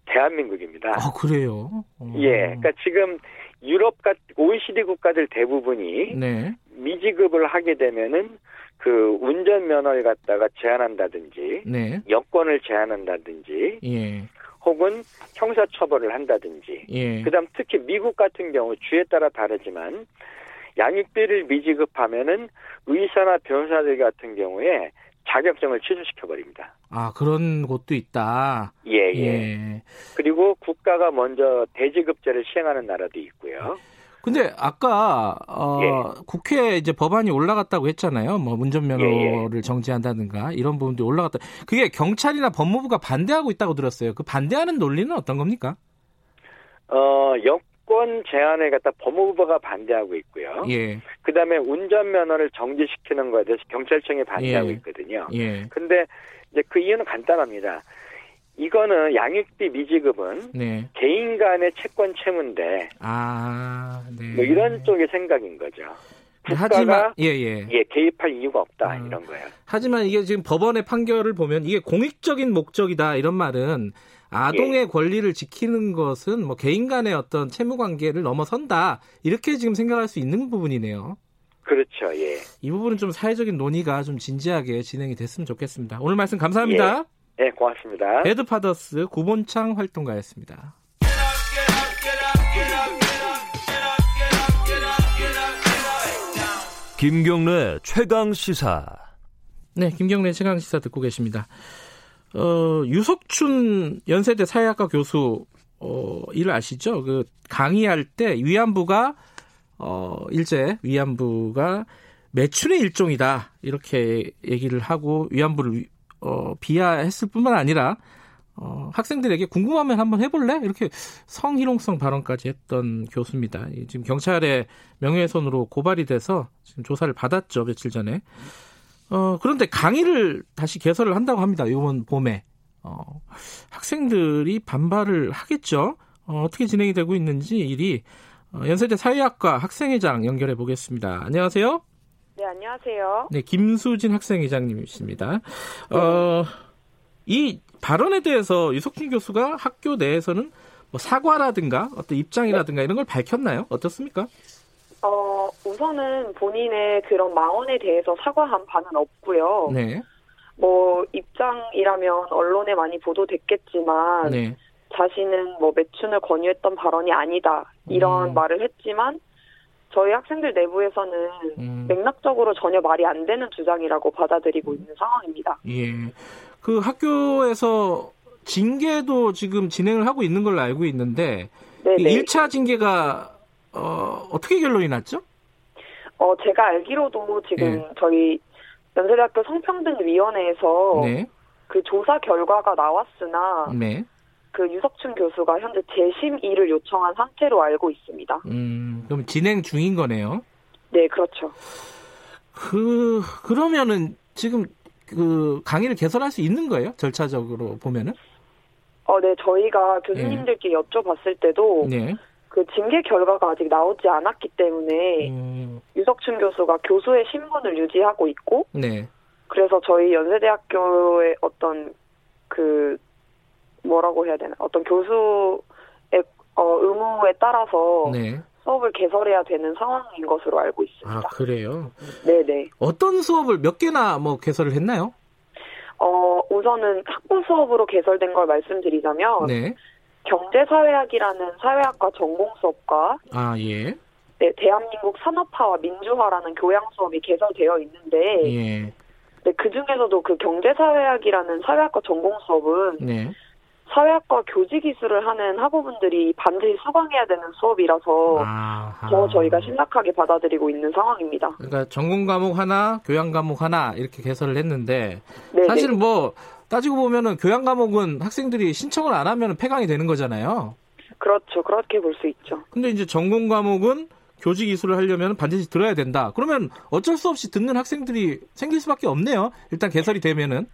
Speaker 4: 대한민국입니다.
Speaker 2: 아 그래요?
Speaker 4: 어. 예, 그러니까 지금 유럽 같 OECD 국가들 대부분이
Speaker 2: 네.
Speaker 4: 미지급을 하게 되면은 그 운전 면허를 갖다가 제한한다든지
Speaker 2: 네.
Speaker 4: 여권을 제한한다든지
Speaker 2: 예.
Speaker 4: 혹은 형사처벌을 한다든지
Speaker 2: 예.
Speaker 4: 그다음 특히 미국 같은 경우 주에 따라 다르지만 양육비를 미지급하면은 의사나 변호사들 같은 경우에 자격증을 취소시켜 버립니다.
Speaker 2: 아 그런 곳도 있다.
Speaker 4: 예, 예, 예. 그리고 국가가 먼저 대지급제를 시행하는 나라도 있고요.
Speaker 2: 근데 아까 어, 예. 국회에 이제 법안이 올라갔다고 했잖아요. 뭐 운전면허를 예, 예. 정지한다든가 이런 부분도 올라갔다. 그게 경찰이나 법무부가 반대하고 있다고 들었어요. 그 반대하는 논리는 어떤 겁니까?
Speaker 4: 어, 역 여권 제한을 갖다 법무부가 반대하고 있고요.
Speaker 2: 예.
Speaker 4: 그다음에 운전 면허를 정지시키는 것에 대해서 경찰청이 반대하고
Speaker 2: 예.
Speaker 4: 있거든요.
Speaker 2: 예.
Speaker 4: 근데 이제 그 이유는 간단합니다. 이거는 양육비 미지급은
Speaker 2: 네.
Speaker 4: 개인 간의 채권 채무인데
Speaker 2: 아, 네.
Speaker 4: 뭐 이런 쪽의 생각인 거죠.
Speaker 2: 하지만 예, 예.
Speaker 4: 예, 개입할 이유가 없다 아, 이런 거예요.
Speaker 2: 하지만 이게 지금 법원의 판결을 보면 이게 공익적인 목적이다 이런 말은 아동의 예. 권리를 지키는 것은 뭐 개인 간의 어떤 채무 관계를 넘어선다. 이렇게 지금 생각할 수 있는 부분이네요.
Speaker 4: 그렇죠. 예.
Speaker 2: 이 부분은 좀 사회적인 논의가 좀 진지하게 진행이 됐으면 좋겠습니다. 오늘 말씀 감사합니다.
Speaker 4: 예, 예 고맙습니다.
Speaker 2: 배드파더스 구본창 활동가였습니다.
Speaker 5: 김경래 최강 시사.
Speaker 2: 네, 김경래 최강 시사 듣고 계십니다. 어, 유석춘 연세대 사회학과 교수 어, 일 아시죠? 그 강의할 때 위안부가 어, 일제 위안부가 매춘의 일종이다 이렇게 얘기를 하고 위안부를 어, 비하했을 뿐만 아니라 어, 학생들에게 궁금하면 한번 해볼래? 이렇게 성희롱성 발언까지 했던 교수입니다. 지금 경찰의 명예훼손으로 고발이 돼서 지금 조사를 받았죠 며칠 전에. 어, 그런데 강의를 다시 개설을 한다고 합니다. 이번 봄에. 어, 학생들이 반발을 하겠죠. 어, 어떻게 진행이 되고 있는지 일이 어, 연세대 사회학과 학생회장 연결해 보겠습니다. 안녕하세요.
Speaker 6: 네, 안녕하세요.
Speaker 2: 네, 김수진 학생회장님이십니다. 네. 어, 이 발언에 대해서 유석준 교수가 학교 내에서는 뭐 사과라든가 어떤 입장이라든가 이런 걸 밝혔나요? 어떻습니까?
Speaker 6: 어, 우선은 본인의 그런 망언에 대해서 사과한 바는 없고요. 네. 뭐 입장이라면 언론에 많이 보도됐겠지만 네. 자신은 뭐 매춘을 권유했던 발언이 아니다 이런 음. 말을 했지만 저희 학생들 내부에서는 음. 맥락적으로 전혀 말이 안 되는 주장이라고 받아들이고 있는 상황입니다.
Speaker 2: 예. 그 학교에서 징계도 지금 진행을 하고 있는 걸로 알고 있는데 네네. 1차 징계가 어, 어떻게 결론이 났죠?
Speaker 6: 어, 제가 알기로도 지금 네. 저희 연세대학교 성평등위원회에서 네. 그 조사 결과가 나왔으나 네. 그 유석춘 교수가 현재 재심의를 요청한 상태로 알고 있습니다.
Speaker 2: 음, 그럼 진행 중인 거네요.
Speaker 6: 네, 그렇죠.
Speaker 2: 그 그러면은 지금 그 강의를 개설할 수 있는 거예요? 절차적으로 보면은?
Speaker 6: 어, 네, 저희가 교수님들께 네. 여쭤봤을 때도 네. 그 징계 결과가 아직 나오지 않았기 때문에 음. 유석춘 교수가 교수의 신분을 유지하고 있고 네. 그래서 저희 연세대학교의 어떤 그 뭐라고 해야 되나 어떤 교수의 어, 의무에 따라서 네. 수업을 개설해야 되는 상황인 것으로 알고 있습니다.
Speaker 2: 아 그래요?
Speaker 6: 네네.
Speaker 2: 어떤 수업을 몇 개나 뭐 개설을 했나요?
Speaker 6: 어 우선은 학부 수업으로 개설된 걸 말씀드리자면 네. 경제사회학이라는 사회학과 전공 수업과
Speaker 2: 아 예.
Speaker 6: 네, 대한민국 산업화와 민주화라는 교양 수업이 개설되어 있는데 예. 네, 그 중에서도 그 경제사회학이라는 사회학과 전공 수업은 네. 사회학과 교직 기술을 하는 학우분들이 반드시 수강해야 되는 수업이라서 아하. 더 저희가 심각하게 받아들이고 있는 상황입니다.
Speaker 2: 그러니까 전공 과목 하나, 교양 과목 하나 이렇게 개설을 했는데 네네. 사실 뭐 따지고 보면은 교양 과목은 학생들이 신청을 안 하면 폐강이 되는 거잖아요.
Speaker 6: 그렇죠. 그렇게 볼 수 있죠.
Speaker 2: 근데 이제 전공 과목은 교직 이수를 하려면 반드시 들어야 된다. 그러면 어쩔 수 없이 듣는 학생들이 생길 수밖에 없네요. 일단 개설이 되면은.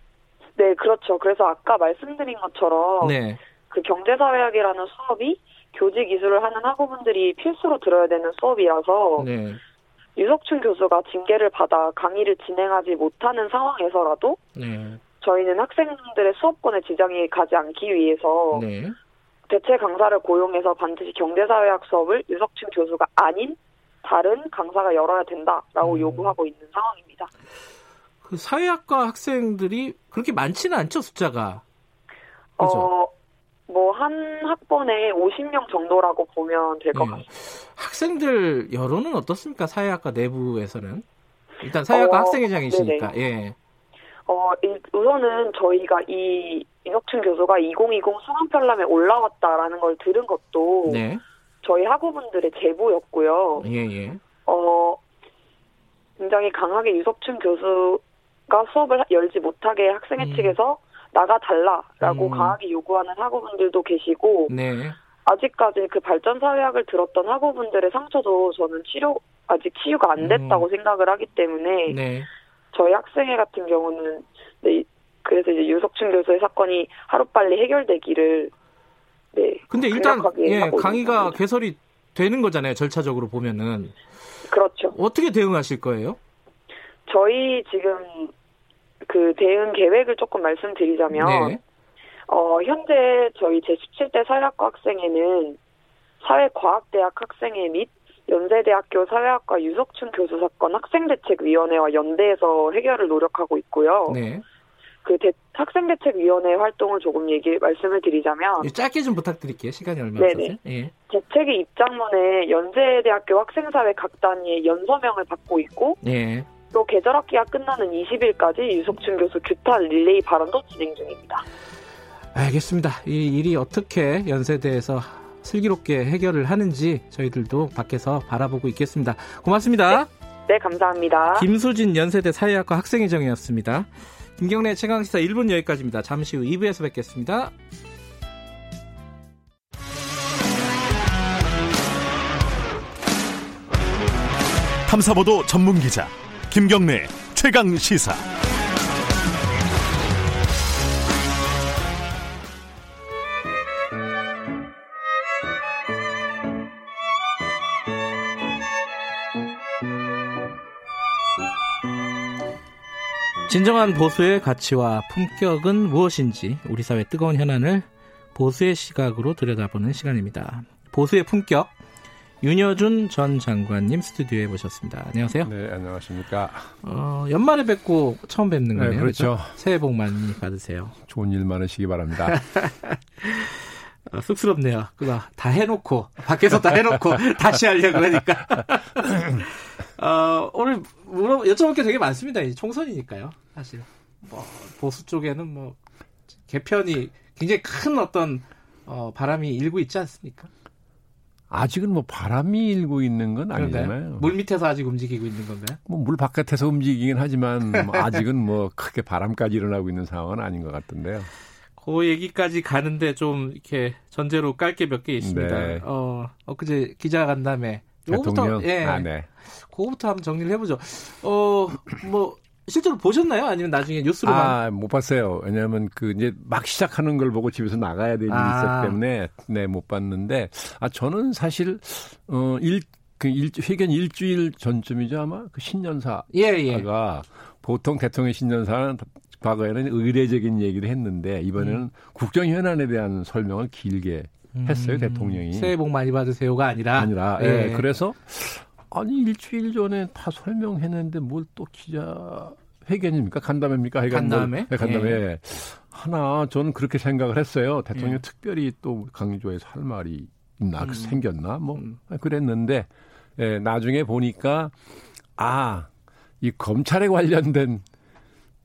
Speaker 6: 네, 그렇죠. 그래서 아까 말씀드린 것처럼 네. 그 경제사회학이라는 수업이 교직 이수를 하는 학우분들이 필수로 들어야 되는 수업이라서 네. 유석춘 교수가 징계를 받아 강의를 진행하지 못하는 상황에서라도 네. 저희는 학생들의 수업권에 지장이 가지 않기 위해서 네. 대체 강사를 고용해서 반드시 경제사회학 수업을 유석춘 교수가 아닌 다른 강사가 열어야 된다라고 음. 요구하고 있는 상황입니다.
Speaker 2: 그 사회학과 학생들이 그렇게 많지는 않죠 숫자가. 그죠?
Speaker 6: 어, 뭐 한 학번에 50명 정도라고 보면 될것 네. 같습니다.
Speaker 2: 학생들 여론은 어떻습니까? 사회학과 내부에서는 일단 사회학과 어, 학생회장이시니까. 네네. 예.
Speaker 6: 어, 우선은 저희가 이 이석춘 교수가 2020 수강편람에 올라왔다라는 걸 들은 것도 네. 저희 학우분들의 제보였고요. 예, 예. 어, 굉장히 강하게 유석춘 교수가 수업을 열지 못하게 학생회 음. 측에서 나가달라라고 음. 강하게 요구하는 학우분들도 계시고, 네. 아직까지 그 발전 사회학을 들었던 학우분들의 상처도 저는 치료, 아직 치유가 안 됐다고 음. 생각을 하기 때문에, 네. 저희 학생회 같은 경우는 네, 그래서 이제 유석춘 교수의 사건이 하루빨리 해결되기를 네.
Speaker 2: 근데 일단 예, 강의가 개설이 되는 거잖아요. 절차적으로 보면은.
Speaker 6: 그렇죠.
Speaker 2: 어떻게 대응하실 거예요?
Speaker 6: 저희 지금 그 대응 계획을 조금 말씀드리자면 네. 어, 현재 저희 제17대 사회학과 학생회는 사회과학대학 학생회 및 연세대학교 사회학과 유석춘 교수 사건 학생대책위원회와 연대에서 해결을 노력하고 있고요. 네. 그 대, 학생대책위원회 활동을 조금 얘기 말씀을 드리자면
Speaker 2: 예, 짧게 좀 부탁드릴게요. 시간이 얼마 없어서. 예.
Speaker 6: 대책의 입장문에 연세대학교 학생사회 각 단위의 연서명을 받고 있고 예. 또 계절 학기가 끝나는 20일까지 유석춘 교수 규탄 릴레이 발언도 진행 중입니다.
Speaker 2: 알겠습니다. 이 일이 어떻게 연세대에서 슬기롭게 해결을 하는지 저희들도 밖에서 바라보고 있겠습니다. 고맙습니다.
Speaker 6: 네, 네 감사합니다.
Speaker 2: 김수진 연세대 사회학과 학생회장이었습니다. 김경래 최강시사 1분 여기까지입니다. 잠시 후 2부에서 뵙겠습니다.
Speaker 5: 탐사보도 전문 기자 김경래 최강 시사.
Speaker 2: 진정한 보수의 가치와 품격은 무엇인지 우리 사회 뜨거운 현안을 보수의 시각으로 들여다보는 시간입니다. 보수의 품격 윤여준 전 장관님 스튜디오에 모셨습니다. 안녕하세요.
Speaker 7: 네, 안녕하십니까.
Speaker 2: 어, 연말에 뵙고 처음 뵙는 네, 거네요.
Speaker 7: 네, 그렇죠.
Speaker 2: 그렇죠. 새해 복 많이 받으세요.
Speaker 7: 좋은 일 많으시기 바랍니다. [LAUGHS]
Speaker 2: 어, 쑥스럽네요. 그거 다 해놓고 밖에서 다 해놓고 [LAUGHS] 다시 하려 그러니까. [LAUGHS] 어, 오늘 물어 여쭤볼 게 되게 많습니다. 총선이니까요. 사실 뭐 보수 쪽에는 뭐 개편이 굉장히 큰 어떤 어, 바람이 일고 있지 않습니까?
Speaker 7: 아직은 뭐 바람이 일고 있는 건 아니잖아요. 그런가요?
Speaker 2: 물 밑에서 아직 움직이고 있는 건가요?
Speaker 7: 뭐 물 바깥에서 움직이긴 하지만 뭐 [LAUGHS] 아직은 뭐 크게 바람까지 일어나고 있는 상황은 아닌 것 같은데요.
Speaker 2: 그 얘기까지 가는데 좀 이렇게 전제로 깔 게 몇 개 있습니다. 네. 어, 엊그제 기자 간담회.
Speaker 7: 대통령? 예. 아, 네.
Speaker 2: 그거부터 한번 정리를 해보죠. 어, 뭐, 실제로 보셨나요? 아니면 나중에 뉴스로만?
Speaker 7: 아, 못 봤어요. 왜냐하면 그 이제 막 시작하는 걸 보고 집에서 나가야 되는 아. 있었기 때문에 네, 못 봤는데 아, 저는 사실 어, 일, 그 일, 회견 일주일 전쯤이죠 아마 그 신년사가 예, 예. 보통 대통령 신년사는 과거에는 의례적인 얘기를 했는데 이번에는 음. 국정 현안에 대한 설명을 길게 했어요 음. 대통령이
Speaker 2: 새해 복 많이 받으세요가 아니라
Speaker 7: 아니라 예. 예. 그래서 아니 일주일 전에 다 설명했는데 뭘 또 기자 회견입니까? 간담회입니까?
Speaker 2: 간담회?
Speaker 7: 네, 간담회. 예. 하나 저는 그렇게 생각을 했어요. 대통령 예. 특별히 또 강조해서 할 말이 있나 음. 생겼나 뭐 음. 그랬는데 예, 나중에 보니까 아 이 검찰에 관련된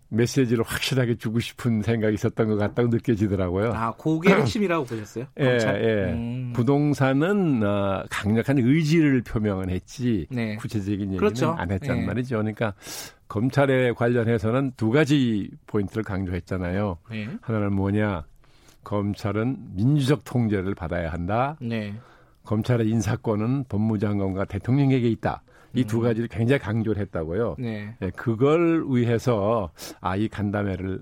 Speaker 7: 메시지를 확실하게 주고 싶은 생각이 있었던 것 같다고 느껴지더라고요.
Speaker 2: 아, 그게 핵심이라고 보셨어요? [CLEARS THROAT]
Speaker 7: 예, 예. 음. 부동산은 어, 강력한 의지를 표명은 했지 네. 구체적인 얘기는 그렇죠. 안 했단 예. 말이죠. 그러니까 검찰에 관련해서는 두 가지 포인트를 강조했잖아요. 네. 하나는 뭐냐? 검찰은 민주적 통제를 받아야 한다. 네. 검찰의 인사권은 법무장관과 대통령에게 있다. 이두 음. 가지를 굉장히 강조를 했다고요. 네. 네. 그걸 위해서 아, 이 간담회를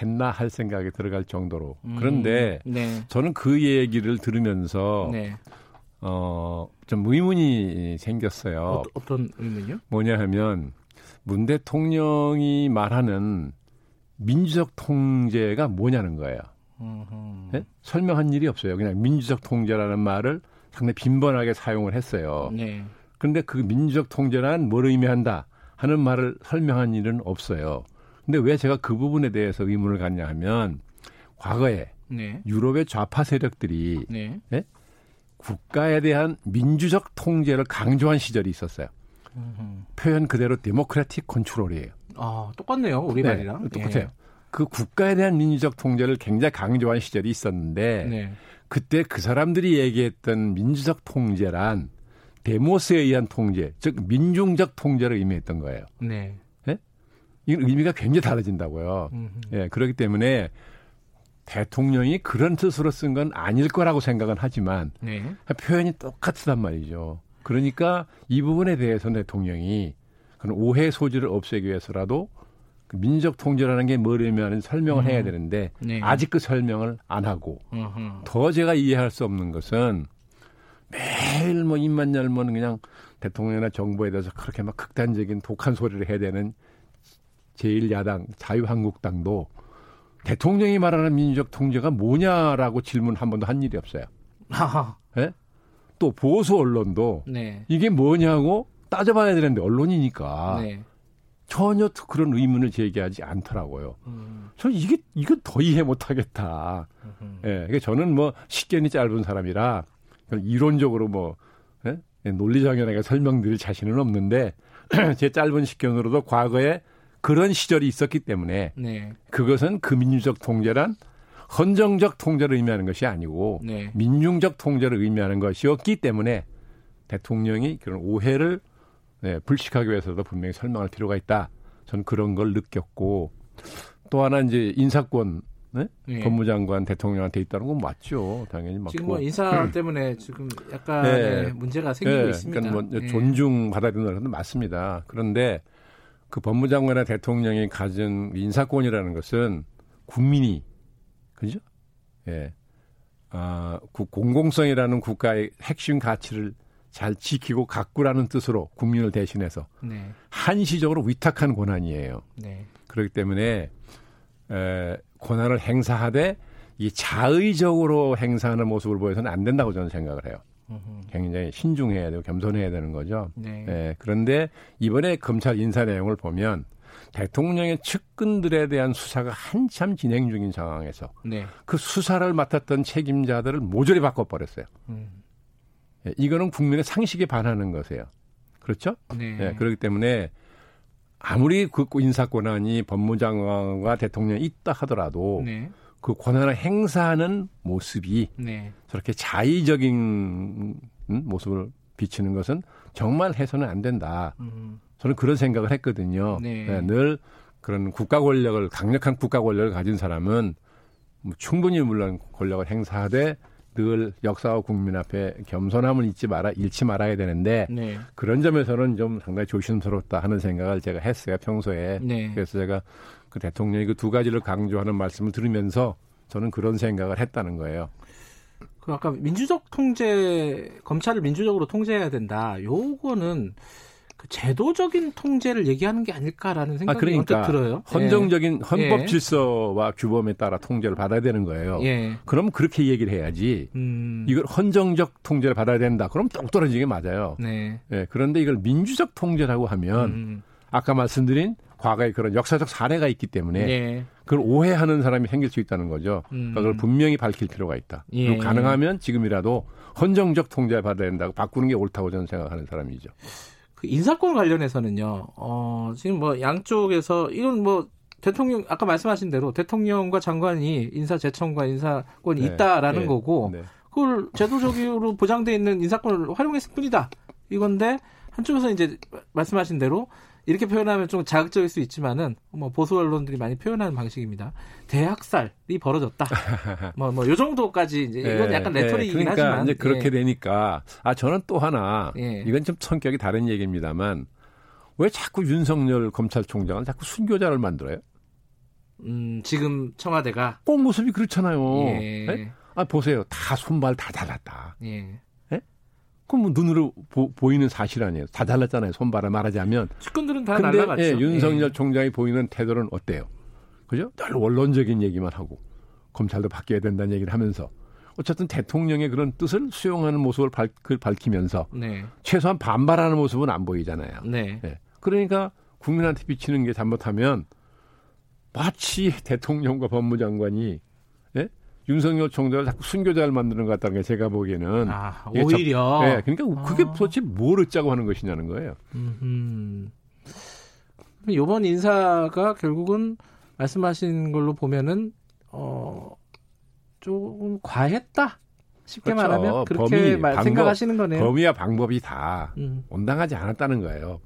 Speaker 7: 했나 할 생각이 들어갈 정도로. 음. 그런데 네. 저는 그 얘기를 들으면서 네. 어, 좀 의문이 생겼어요.
Speaker 2: 어, 떤 의문이요?
Speaker 7: 뭐냐 하면 문 대통령이 말하는 민주적 통제가 뭐냐는 거예요. 네? 설명한 일이 없어요. 그냥 민주적 통제라는 말을 상당히 빈번하게 사용을 했어요. 네. 그런데 그 민주적 통제란 뭘 의미한다 하는 말을 설명한 일은 없어요. 근데 왜 제가 그 부분에 대해서 의문을 갖냐 하면 과거에 네. 유럽의 좌파 세력들이 네. 네? 국가에 대한 민주적 통제를 강조한 시절이 있었어요. 음흠. 표현 그대로 데모크라틱 컨트롤이에요.
Speaker 2: 아, 똑같네요. 우리 네, 말이랑.
Speaker 7: 똑같아요. 예. 그 국가에 대한 민주적 통제를 굉장히 강조한 시절이 있었는데 네. 그때 그 사람들이 얘기했던 민주적 통제란 데모스에 의한 통제, 즉 민중적 통제를 의미했던 거예요. 네. 네? 이건 의미가 굉장히 달라진다고요. 음흠. 예, 그렇기 때문에 대통령이 그런 뜻으로 쓴 건 아닐 거라고 생각은 하지만 네. 표현이 똑같단 말이죠. 그러니까 이 부분에 대해서는 대통령이 그런 오해 소지를 없애기 위해서라도 그 민족 통제라는 게뭘 의미하는 설명을 음. 해야 되는데 네. 아직 그 설명을 안 하고 음흠. 더 제가 이해할 수 없는 것은 매일 뭐 입만 열면 그냥 대통령이나 정부에 대해서 그렇게 막 극단적인 독한 소리를 해야 되는 제1야당 자유한국당도 대통령이 말하는 민주적 통제가 뭐냐라고 질문 한 번도 한 일이 없어요. 네? 또 보수 언론도 네. 이게 뭐냐고 따져봐야 되는데 언론이니까 네. 전혀 그런 의문을 제기하지 않더라고요. 음. 저는 이게 이건 더 이해 못하겠다. 예, 네, 저는 뭐 식견이 짧은 사람이라 이론적으로 뭐 예? 논리정연하게 설명드릴 자신은 없는데 [CLEARS THROAT] 제 짧은 식견으로도 과거에 그런 시절이 있었기 때문에 네. 그것은 그 민주적 통제란 헌정적 통제를 의미하는 것이 아니고 네. 민중적 통제를 의미하는 것이었기 때문에 대통령이 그런 오해를 네, 불식하기 위해서도 분명히 설명할 필요가 있다. 저는 그런 걸 느꼈고 또 하나 이제 인사권 네? 네. 법무장관 대통령한테 있다는 건 맞죠. 당연히 맞고.
Speaker 2: 지금 뭐 인사 때문에 지금 약간 네. 문제가 생기고 네. 있습니다.
Speaker 7: 그러니까 뭐 네. 존중받아야 된다는 건 맞습니다. 그런데 그 법무장관이나 대통령이 가진 인사권이라는 것은 국민이 그죠? 예. 아, 공공성이라는 국가의 핵심 가치를 잘 지키고 가꾸라는 뜻으로 국민을 대신해서 네. 한시적으로 위탁한 권한이에요. 네. 그렇기 때문에 에, 권한을 행사하되 이 자의적으로 행사하는 모습을 보여서는 안 된다고 저는 생각을 해요. 굉장히 신중해야 되고 겸손해야 되는 거죠. 네. 네. 그런데 이번에 검찰 인사 내용을 보면 대통령의 측근들에 대한 수사가 한참 진행 중인 상황에서 네. 그 수사를 맡았던 책임자들을 모조리 바꿔버렸어요. 음. 네, 이거는 국민의 상식에 반하는 것이에요. 그렇죠? 네. 네. 그렇기 때문에 아무리 그 인사 권한이 법무장관과 대통령이 있다 하더라도 네. 그 권한을 행사하는 모습이 네. 저렇게 자의적인 모습을 비치는 것은 정말 해서는 안 된다. 음. 저는 그런 생각을 했거든요. 네. 네, 늘 그런 국가 권력을 강력한 국가 권력을 가진 사람은 뭐 충분히 물론 권력을 행사하되 늘 역사와 국민 앞에 겸손함을 잊지 말아 잃지 말아야 되는데 네. 그런 점에서는 좀 상당히 조심스럽다 하는 생각을 제가 했어요 평소에 네. 그래서 제가 그 대통령이 그 두 가지를 강조하는 말씀을 들으면서 저는 그런 생각을 했다는 거예요.
Speaker 2: 그 아까 민주적 통제 검찰을 민주적으로 통제해야 된다. 요거는 그 제도적인 통제를 얘기하는 게 아닐까라는 생각이 아, 그러니까 들어요.
Speaker 7: 헌정적인 예. 헌법 예. 질서와 규범에 따라 통제를 받아야 되는 거예요. 예. 그럼 그렇게 얘기를 해야지. 음. 이걸 헌정적 통제를 받아야 된다. 그럼 똑 떨어지게 맞아요. 네. 예. 그런데 이걸 민주적 통제라고 하면 음. 아까 말씀드린 과거에 그런 역사적 사례가 있기 때문에 네. 그걸 오해하는 사람이 생길 수 있다는 거죠. 음. 그러니까 그걸 분명히 밝힐 필요가 있다. 예. 그리고 가능하면 지금이라도 헌정적 통제를 받아야 된다고 바꾸는 게 옳다고 저는 생각하는 사람이죠.
Speaker 2: 그 인사권 관련해서는요. 어, 지금 뭐 양쪽에서 이건 뭐 대통령 아까 말씀하신 대로 대통령과 장관이 인사 제청과 인사권이 네, 있다라는 네, 거고 네. 그걸 제도적으로 보장돼 있는 인사권을 활용했을 뿐이다. 이건데 한쪽에서 이제 말씀하신 대로 이렇게 표현하면 좀 자극적일 수 있지만은 뭐 보수 언론들이 많이 표현하는 방식입니다. 대학살이 벌어졌다. [LAUGHS] 뭐 뭐 요 정도까지 이제 이건 예, 약간 레토릭이긴 예,
Speaker 7: 그러니까
Speaker 2: 하지만
Speaker 7: 이제 그렇게 예. 되니까 아 저는 또 하나 예. 이건 좀 성격이 다른 얘기입니다만 왜 자꾸 윤석열 검찰총장은 자꾸 순교자를 만들어요?
Speaker 2: 음 지금 청와대가
Speaker 7: 꼭 모습이 그렇잖아요. 예. 네? 아 보세요, 다 손발 다 달랐다. 예. 그럼 뭐 눈으로 보, 이는 사실 아니에요. 다 달랐잖아요. 손발을 말하자면.
Speaker 2: 측근들은 다 근데, 날라갔죠. 예,
Speaker 7: 윤석열 예. 총장이 보이는 태도는 어때요? 그죠? 늘 원론적인 얘기만 하고 검찰도 바뀌어야 된다는 얘기를 하면서 어쨌든 대통령의 그런 뜻을 수용하는 모습을 밝, 밝히면서 네. 최소한 반발하는 모습은 안 보이잖아요. 네. 예. 그러니까 국민한테 비치는 게 잘못하면 마치 대통령과 법무장관이 예? 윤석열 총장을 자꾸 순교자를 만드는 것 같다는 게 제가 보기에는
Speaker 2: 아, 오히려
Speaker 7: 저, 네, 그러니까 그게 아. 도대체 뭘 어쩌고 하는 것이냐는 거예요. 음.
Speaker 2: 이번 인사가 결국은 말씀하신 걸로 보면은 어 조금 과했다. 쉽게 그렇죠. 말하면 그렇게 범위, 말, 방법, 생각하시는 거네요.
Speaker 7: 범위와 방법이 다 음. 온당하지 않았다는 거예요.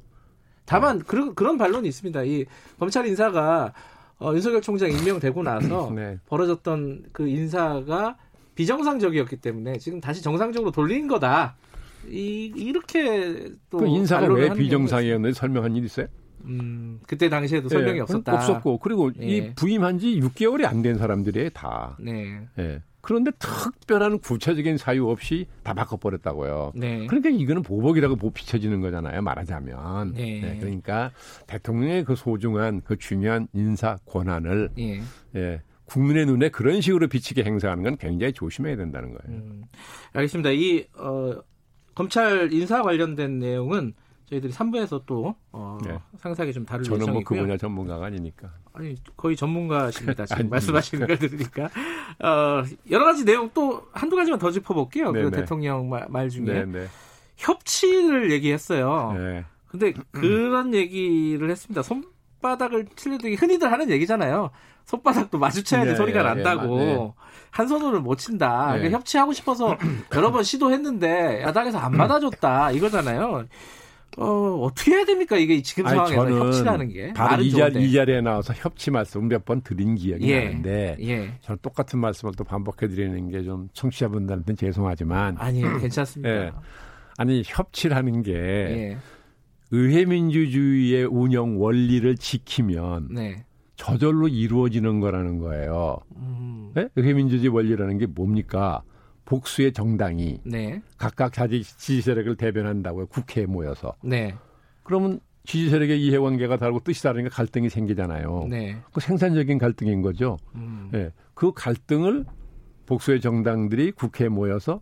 Speaker 2: 다만 네. 그런 그런 반론이 있습니다. 이 검찰 인사가 어, 윤석열 총장 임명되고 나서 [CLEARS THROAT] 네. 벌어졌던 그 인사가 비정상적이었기 때문에 지금 다시 정상적으로 돌린 거다. 이, 이렇게 또.
Speaker 7: 그 인사가 왜 비정상이었는지 설명한 일 있어요?
Speaker 2: 음, 그때 당시에도 설명이 네, 없었다.
Speaker 7: 없었고, 그리고 예. 이 부임한 지 6개월이 안 된 사람들이 다. 네. 예. 그런데 특별한 구체적인 사유 없이 다 바꿔버렸다고요. 네. 그러니까 이거는 보복이라고 비춰지는 거잖아요. 말하자면. 네. 네. 그러니까 대통령의 그 소중한 그 중요한 인사 권한을 예. 예. 국민의 눈에 그런 식으로 비치게 행사하는 건 굉장히 조심해야 된다는 거예요. 음,
Speaker 2: 알겠습니다. 이 어, 검찰 인사 관련된 내용은 저희들이 3부에서 또 어, 네. 상세하게 좀 다룰
Speaker 7: 저는
Speaker 2: 예정이고요.
Speaker 7: 뭐그 분야 전문가가 아니니까.
Speaker 2: 아니 거의 전문가십니다. 지금 [LAUGHS] 말씀하시는 걸 들으니까 어, 여러 가지 내용 또 한두 가지만 더 짚어볼게요. 그 대통령 말, 말 중에 네네. 협치를 얘기했어요. 네. 근데 그런 [CLEARS THROAT] 얘기를 했습니다. 손바닥을 칠려도 흔히들 하는 얘기잖아요. 손바닥도 마주쳐야지 네, 소리가 난다고 네. 한 손으로 못 친다. 그러니까 협치하고 싶어서 여러 번 시도했는데 야당에서 안 받아줬다 이거잖아요. 어, 어떻게 해야 됩니까? 이게 지금 아니, 상황에서 협치라는 게.
Speaker 7: 바로 이, 자리, 이 자리에 나와서 협치 말씀 몇 번 드린 기억이 예. 나는데 예. 저는 똑같은 말씀을 또 반복해 드리는 게 좀 청취자분들한테 죄송하지만
Speaker 2: 아니 괜찮습니다. 예.
Speaker 7: 아니 협치라는 게 예. 의회민주주의의 운영 원리를 지키면 네. 저절로 이루어지는 거라는 거예요. 음. 네? 의회민주주의 원리라는 게 뭡니까? 복수의 정당이 네. 각각 자기 지지 세력을 대변한다고요. 국회에 모여서. 네. 그러면 지지 세력의 이해관계가 다르고 뜻이 다르니까 갈등이 생기잖아요. 네. 그 생산적인 갈등인 거죠. 음. 네. 그 갈등을 복수의 정당들이 국회에 모여서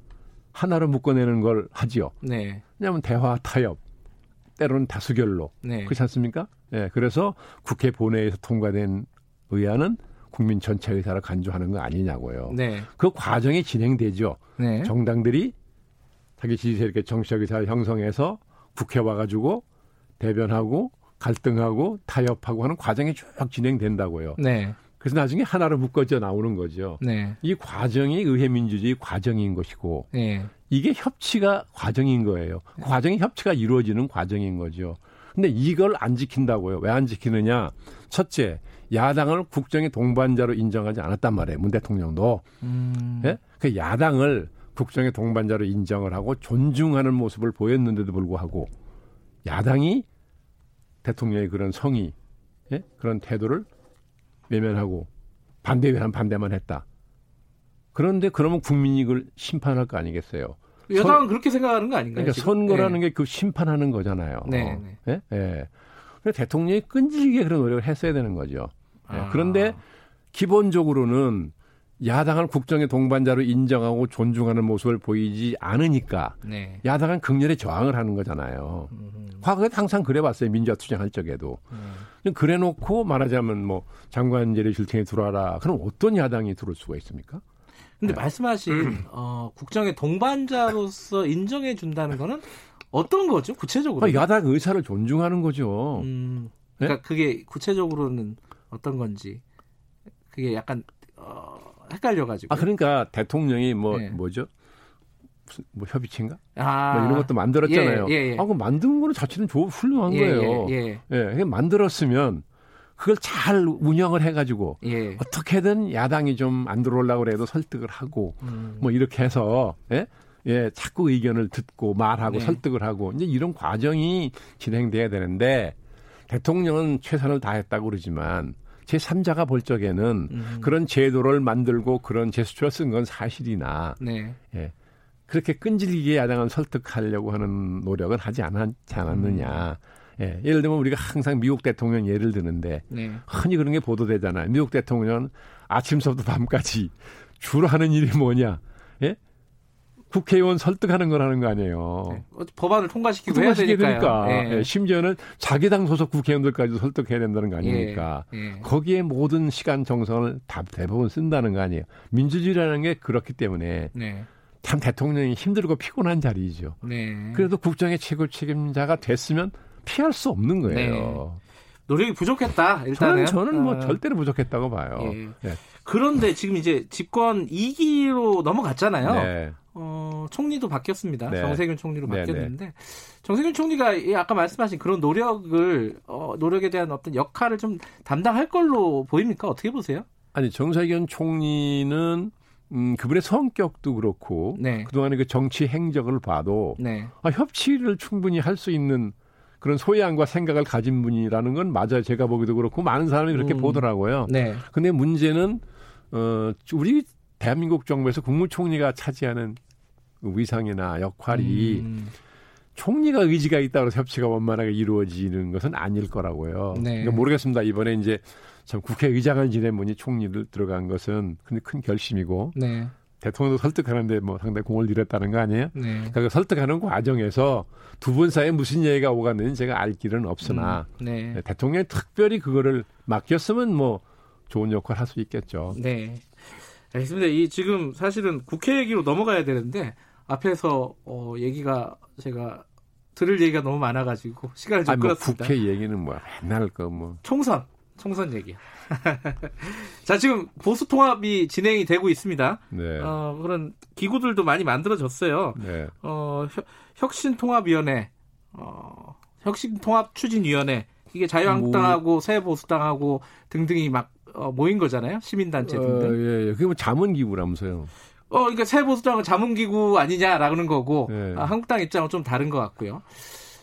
Speaker 7: 하나로 묶어내는 걸 하지요. 네. 왜냐하면 대화 타협, 때로는 다수결로 네. 그렇지 않습니까? 네. 그래서 국회 본회의에서 통과된 의안은 국민 전체 의사를 간주하는 거 아니냐고요. 네. 그 과정이 진행되죠. 네. 정당들이 자기 지지세 이렇게 정치적 의사를 형성해서 국회 와가지고 대변하고 갈등하고 타협하고 하는 과정이 쭉 진행된다고요. 네. 그래서 나중에 하나로 묶어져 나오는 거죠. 네. 이 과정이 의회 민주주의 과정인 것이고 네. 이게 협치가 과정인 거예요. 네. 과정이 협치가 이루어지는 과정인 거죠. 근데 이걸 안 지킨다고요. 왜 안 지키느냐? 첫째, 야당을 국정의 동반자로 인정하지 않았단 말이에요. 문 대통령도. 음. 예? 그 야당을 국정의 동반자로 인정을 하고 존중하는 모습을 보였는데도 불구하고 야당이 대통령의 그런 성의, 예? 그런 태도를 외면하고 반대면 반대만 했다. 그런데 그러면 국민이 이걸 심판할 거 아니겠어요?
Speaker 2: 여당은 선, 그렇게 생각하는 거 아닌가요?
Speaker 7: 그러니까 선거라는 네. 게그 심판하는 거잖아요. 네. 네. 예? 예. 대통령이 끈질기게 그런 노력을 했어야 되는 거죠. 예. 아. 그런데 기본적으로는 야당을 국정의 동반자로 인정하고 존중하는 모습을 보이지 않으니까 네. 야당은 극렬히 저항을 하는 거잖아요. 음. 과거에 항상 그래봤어요. 민주화 투쟁할 적에도. 음. 그래놓고 말하자면 뭐 장관제리 실청에 들어와라. 그럼 어떤 야당이 들어올 수가 있습니까?
Speaker 2: 근데 네. 말씀하신 [CLEARS THROAT] 어, 국정의 동반자로서 인정해 준다는 거는 어떤 거죠? 구체적으로?
Speaker 7: 아, 야당 의사를 존중하는 거죠.
Speaker 2: 음, 그러니까 네? 그게 구체적으로는 어떤 건지 그게 약간 어, 헷갈려가지고.
Speaker 7: 아 그러니까 대통령이 뭐 네. 뭐죠? 무슨 뭐 협의체인가? 아, 뭐 이런 것도 만들었잖아요. 예, 예, 예. 아, 그 만든 거는 자체는 좋은 훌륭한 예, 거예요. 예, 예. 예. 만들었으면 그걸 잘 운영을 해가지고 예. 어떻게든 야당이 좀 안 들어오려고 그래도 설득을 하고 음. 뭐 이렇게 해서 예? 예, 자꾸 의견을 듣고 말하고 네. 설득을 하고 이제 이런 과정이 진행돼야 되는데 대통령은 최선을 다했다고 그러지만 제3자가 볼 적에는 음. 그런 제도를 만들고 그런 제스처를 쓴 건 사실이나 네. 예. 그렇게 끈질기게 야당을 설득하려고 하는 노력은 하지 않았지 않았느냐. 음. 예. 예를 들면 우리가 항상 미국 대통령 예를 드는데 네. 흔히 그런 게 보도되잖아요. 미국 대통령은 아침서부터 밤까지 [LAUGHS] 주로 하는 일이 뭐냐? 예? 국회의원 설득하는 거라는 거 아니에요. 네.
Speaker 2: 법안을 통과시키고 통과시켜야
Speaker 7: 되니까. 네. 네. 심지어는 자기 당 소속 국회의원들까지도 설득해야 된다는 거 아닙니까? 네. 거기에 모든 시간 정성을 다 대부분 쓴다는 거 아니에요. 민주주의라는 게 그렇기 때문에 네. 참 대통령이 힘들고 피곤한 자리이죠. 네. 그래도 국정의 최고 책임자가 됐으면 피할 수 없는 거예요.
Speaker 2: 노력이 부족했다. 일단은
Speaker 7: 저는, 저는 뭐 어. 절대로 부족했다고 봐요. 예.
Speaker 2: 그런데 지금 이제 집권 2기로 넘어갔잖아요. 네. 어, 총리도 바뀌었습니다. 네. 정세균 총리로 네, 바뀌었는데 네. 정세균 총리가 아까 말씀하신 그런 노력을 어, 노력에 대한 어떤 역할을 좀 담당할 걸로 보입니까? 어떻게 보세요?
Speaker 7: 아니 정세균 총리는 음, 그분의 성격도 그렇고 네. 그동안의 그 정치 행적을 봐도 네. 아, 협치를 충분히 할 수 있는 그런 소양과 생각을 가진 분이라는 건 맞아요. 제가 보기도 그렇고 많은 사람이 그렇게 음. 보더라고요. 네. 근데 문제는 어, 우리 대한민국 정부에서 국무총리가 차지하는 위상이나 역할이 음. 총리가 의지가 있다고 협치가 원만하게 이루어지는 것은 아닐 거라고요. 네. 그러니까 모르겠습니다. 이번에 이제 참 국회의장을 지낸 분이 총리를 들어간 것은 근데 큰 결심이고 네. 대통령도 설득하는데 뭐 상당히 공을 들였다는 거 아니에요? 네. 그러니까 그 설득하는 과정에서 두 분 사이에 무슨 얘기가 오갔는지 제가 알 길은 없으나 음, 네. 네 대통령이 특별히 그거를 맡겼으면 뭐 좋은 역할 할 수 있겠죠. 네.
Speaker 2: 알겠습니다. 이 지금 사실은 국회 얘기로 넘어가야 되는데 앞에서 어, 얘기가 제가 들을 얘기가 너무 많아가지고 시간을 좀 아니, 뭐 끌었습니다.
Speaker 7: 국회 얘기는 뭐 맨날 그뭐
Speaker 2: 총선 총선 얘기. [LAUGHS] 자 지금 보수 통합이 진행이 되고 있습니다. 네. 어, 그런 기구들도 많이 만들어졌어요. 네. 어, 혁신 통합위원회 어, 혁신 통합 추진위원회 이게 자유한국당하고 뭐... 새보수당하고 등등이 막 어, 모인 거잖아요. 시민단체 어, 등등. 어,
Speaker 7: 예, 예. 그게 뭐 자문기구라면서요.
Speaker 2: 어, 그러니까 새 보수당은 자문기구 아니냐라는 거고 예. 아, 한국당 입장은 좀 다른 것 같고요.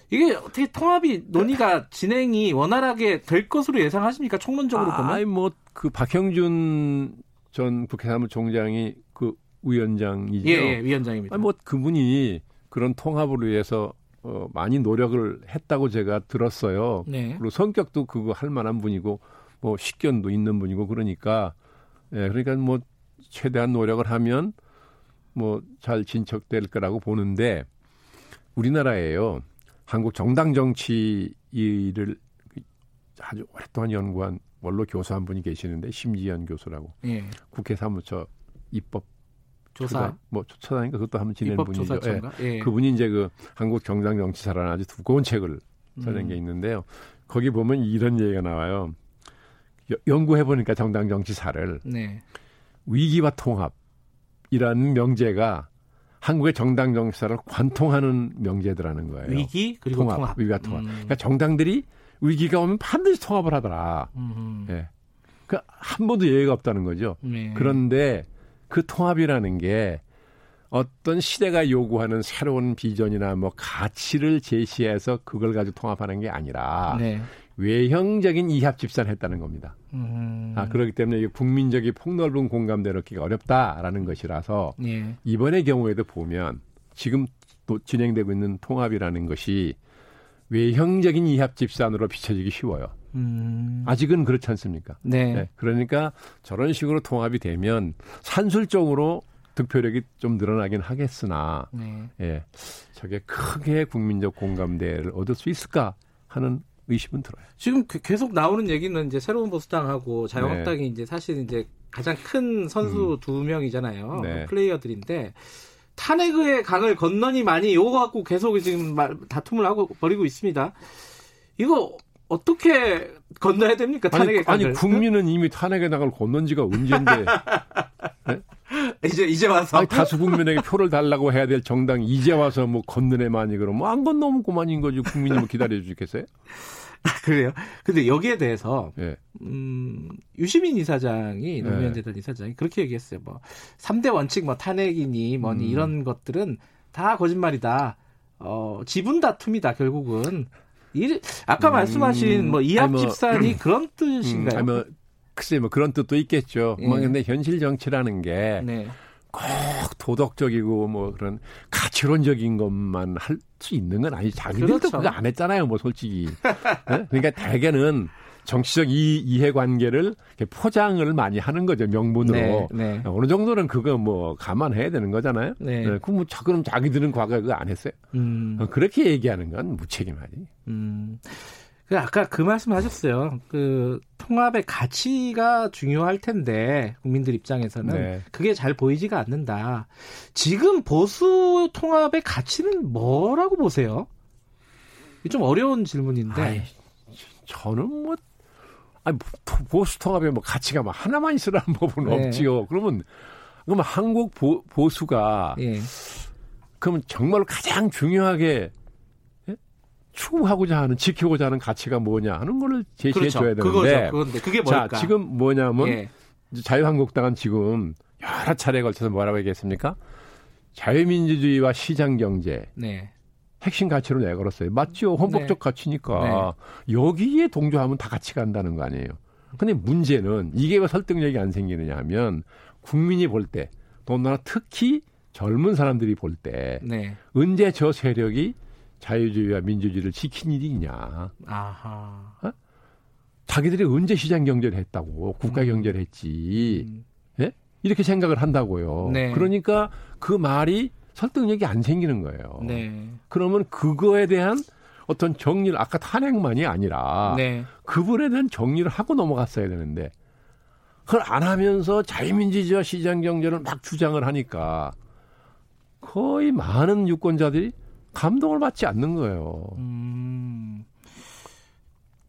Speaker 2: 이게 어떻게 통합이 논의가 진행이 원활하게 될 것으로 예상하십니까? 총론적으로 아, 보면?
Speaker 7: 아니 뭐그 박형준 전 국회 사무총장이 그 위원장이죠.
Speaker 2: 예, 예 위원장입니다.
Speaker 7: 아니 뭐 그분이 그런 통합을 위해서 어, 많이 노력을 했다고 제가 들었어요. 네. 그리고 성격도 그거 할 만한 분이고 뭐 식견도 있는 분이고 그러니까 예, 그러니까 뭐 최대한 노력을 하면 뭐 잘 진척될 거라고 보는데 우리나라에요. 한국 정당 정치 일을 아주 오랫동안 연구한 원로 교수 한 분이 계시는데 심지현 교수라고 예. 국회 사무처 입법
Speaker 2: 조사
Speaker 7: 뭐 조사단인가 그것도 한번 지낸 분이죠. 예. 예. 그분이 이제 그 한국 정당 정치사라는 아주 두꺼운 책을 써낸 음. 게 있는데요. 거기 보면 이런 얘기가 나와요. 연구해 보니까 정당 정치사를 네. 위기와 통합이라는 명제가 한국의 정당 정치사를 관통하는 명제더라는 거예요.
Speaker 2: 위기 그리고 통합, 통합.
Speaker 7: 위기와 통합. 음. 그러니까 정당들이 위기가 오면 반드시 통합을 하더라. 음. 예. 그한 번도 예외가 없다는 거죠. 네. 그런데 그 통합이라는 게 어떤 시대가 요구하는 새로운 비전이나 뭐 가치를 제시해서 그걸 가지고 통합하는 게 아니라 네. 외형적인 이합 집산을 했다는 겁니다. 음. 아, 그렇기 때문에 이 국민적인 폭넓은 공감대를 얻기가 어렵다라는 것이라서 예. 이번의 경우에도 보면 지금 또 진행되고 있는 통합이라는 것이 외형적인 이합 집산으로 비춰지기 쉬워요. 음. 아직은 그렇지 않습니까? 네. 네. 그러니까 저런 식으로 통합이 되면 산술적으로 득표력이 좀 늘어나긴 하겠으나, 네. 예, 저게 크게 국민적 공감대를 얻을 수 있을까 하는 의심은 들어요.
Speaker 2: 지금 그 계속 나오는 얘기는 이제 새로운 보수당하고 자유한국당이 네. 이제 사실 이제 가장 큰 선수 음. 두 명이잖아요. 네. 플레이어들인데 탄핵의 강을 건너니 많이 이거 갖고 계속 지금 다툼을 하고 벌이고 있습니다. 이거 어떻게 건너야 됩니까? 탄핵의
Speaker 7: 아니, 강을. 아니 국민은 이미 탄핵의 강을 건넌 지가 언젠데. [LAUGHS]
Speaker 2: 네? 이제 이제 와서
Speaker 7: 아니, 다수 국민에게 표를 달라고 해야 될 정당 이제 와서 뭐 건너네만이 그럼 뭐안 건너면 그만인 거지 국민이 뭐 기다려 주겠어요?
Speaker 2: 그래요. 근데 여기에 대해서 네. 음, 유시민 이사장이 노무현 재단 네. 이사장이 그렇게 얘기했어요. 뭐 3대 원칙 뭐 탄핵이니 뭐니 음. 이런 것들은 다 거짓말이다. 어, 지분 다툼이다 결국은. 이, 아까 음. 말씀하신 뭐 이합 뭐, 집산이 뭐, 그런 뜻인가요?
Speaker 7: 음, 뭐, 글쎄 뭐 그런 뜻도 있겠죠. 예. 뭐 근데 현실 정치라는 게 네. 꼭 도덕적이고 뭐 그런 가치론적인 것만 할 수 있는 건 아니지. 자기들도 그렇죠. 그거 안 했잖아요, 뭐 솔직히. 네? 그러니까 대개는 정치적 이, 이해관계를 포장을 많이 하는 거죠 명분으로 네, 네. 어느 정도는 그거 뭐 감안해야 되는 거잖아요. 네. 네. 그럼 뭐 그럼 자기들은 과거에 그거 안 했어요. 음. 그렇게 얘기하는 건 무책임하지. 음.
Speaker 2: 그 아까 그 말씀하셨어요. 그 통합의 가치가 중요할 텐데 국민들 입장에서는 네. 그게 잘 보이지가 않는다. 지금 보수 통합의 가치는 뭐라고 보세요? 좀 어려운 질문인데. 아이,
Speaker 7: 저는 뭐 아니, 보수 통합에 뭐 가치가 뭐 하나만 있으라는 법은 네. 없지요. 그러면 그러면 한국 보, 보수가 예. 그러면 정말 가장 중요하게 추구하고자 하는 지키고자 하는 가치가 뭐냐 하는 거를 제시해 그렇죠. 줘야 되는데
Speaker 2: 그거죠. 그건데 그게 뭘까?
Speaker 7: 자, 지금 뭐냐면 예. 자유한국당은 지금 여러 차례에 걸쳐서 뭐라고 얘기했습니까? 자유민주주의와 시장경제 네. 핵심 가치로 내걸었어요. 맞죠? 헌법적 네. 가치니까 네. 여기에 동조하면 다 같이 간다는 거 아니에요. 근데 문제는 이게 왜 설득력이 안 생기느냐 하면 국민이 볼 때, 더나 특히 젊은 사람들이 볼 때, 네. 언제 저 세력이 자유주의와 민주주의를 지킨 일이 있냐. 아하. 어? 자기들이 언제 시장 경제를 했다고 국가 음. 경제를 했지. 음. 예? 이렇게 생각을 한다고요. 네. 그러니까 그 말이 설득력이 안 생기는 거예요. 네. 그러면 그거에 대한 어떤 정리를 아까 탄핵만이 아니라 네. 그분에 대한 정리를 하고 넘어갔어야 되는데 그걸 안 하면서 자유민주주의와 시장 경제를 막 주장을 하니까 거의 많은 유권자들이 감동을 받지 않는 거예요. 음,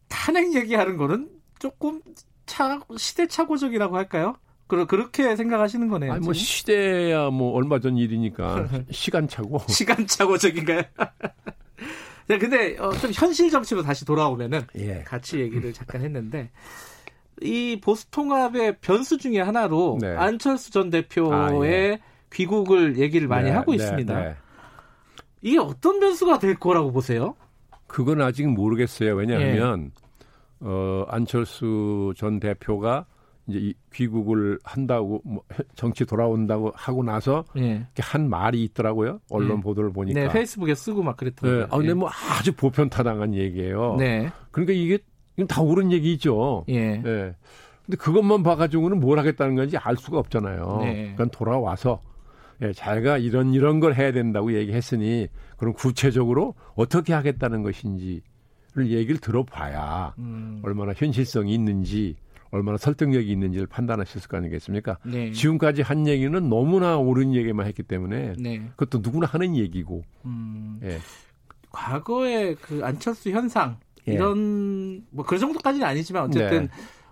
Speaker 2: 탄핵 얘기하는 거는 조금 차, 시대착오적이라고 할까요? 그, 그렇게 생각하시는 거네요.
Speaker 7: 아니, 뭐, 시대야 뭐, 얼마 전 일이니까. 시간차고.
Speaker 2: 시간차고적인가요? 네, 근데 어, 좀 현실 정치로 다시 돌아오면은 예. 같이 얘기를 잠깐 했는데 이 보수 통합의 변수 중에 하나로 네. 안철수 전 대표의 아, 예. 귀국을 얘기를 많이 네, 하고 네, 있습니다. 네. 이게 어떤 변수가 될 거라고 보세요?
Speaker 7: 그건 아직 모르겠어요. 왜냐하면 예. 어, 안철수 전 대표가 이제 이 귀국을 한다고 뭐 정치 돌아온다고 하고 나서 예. 한 말이 있더라고요. 언론 예. 보도를 보니까.
Speaker 2: 네, 페이스북에 쓰고 막 그랬더라고요. 네.
Speaker 7: 아, 근데 예. 뭐 아주 보편타당한 얘기예요. 네. 그러니까 이게 다 옳은 얘기죠. 예. 네. 근데 그것만 봐가지고는 뭘 하겠다는 건지 알 수가 없잖아요. 네. 그러니까 돌아와서 예, 자기가 이런 이런 걸 해야 된다고 얘기했으니 그럼 구체적으로 어떻게 하겠다는 것인지를 얘기를 들어봐야 음. 얼마나 현실성이 있는지 얼마나 설득력이 있는지를 판단하실 거 아니겠습니까? 네. 지금까지 한 얘기는 너무나 옳은 얘기만 했기 때문에 네. 그것도 누구나 하는 얘기고. 음.
Speaker 2: 예. 과거의 그 안철수 현상 예. 이런 뭐 그 정도까지는 아니지만 어쨌든 네.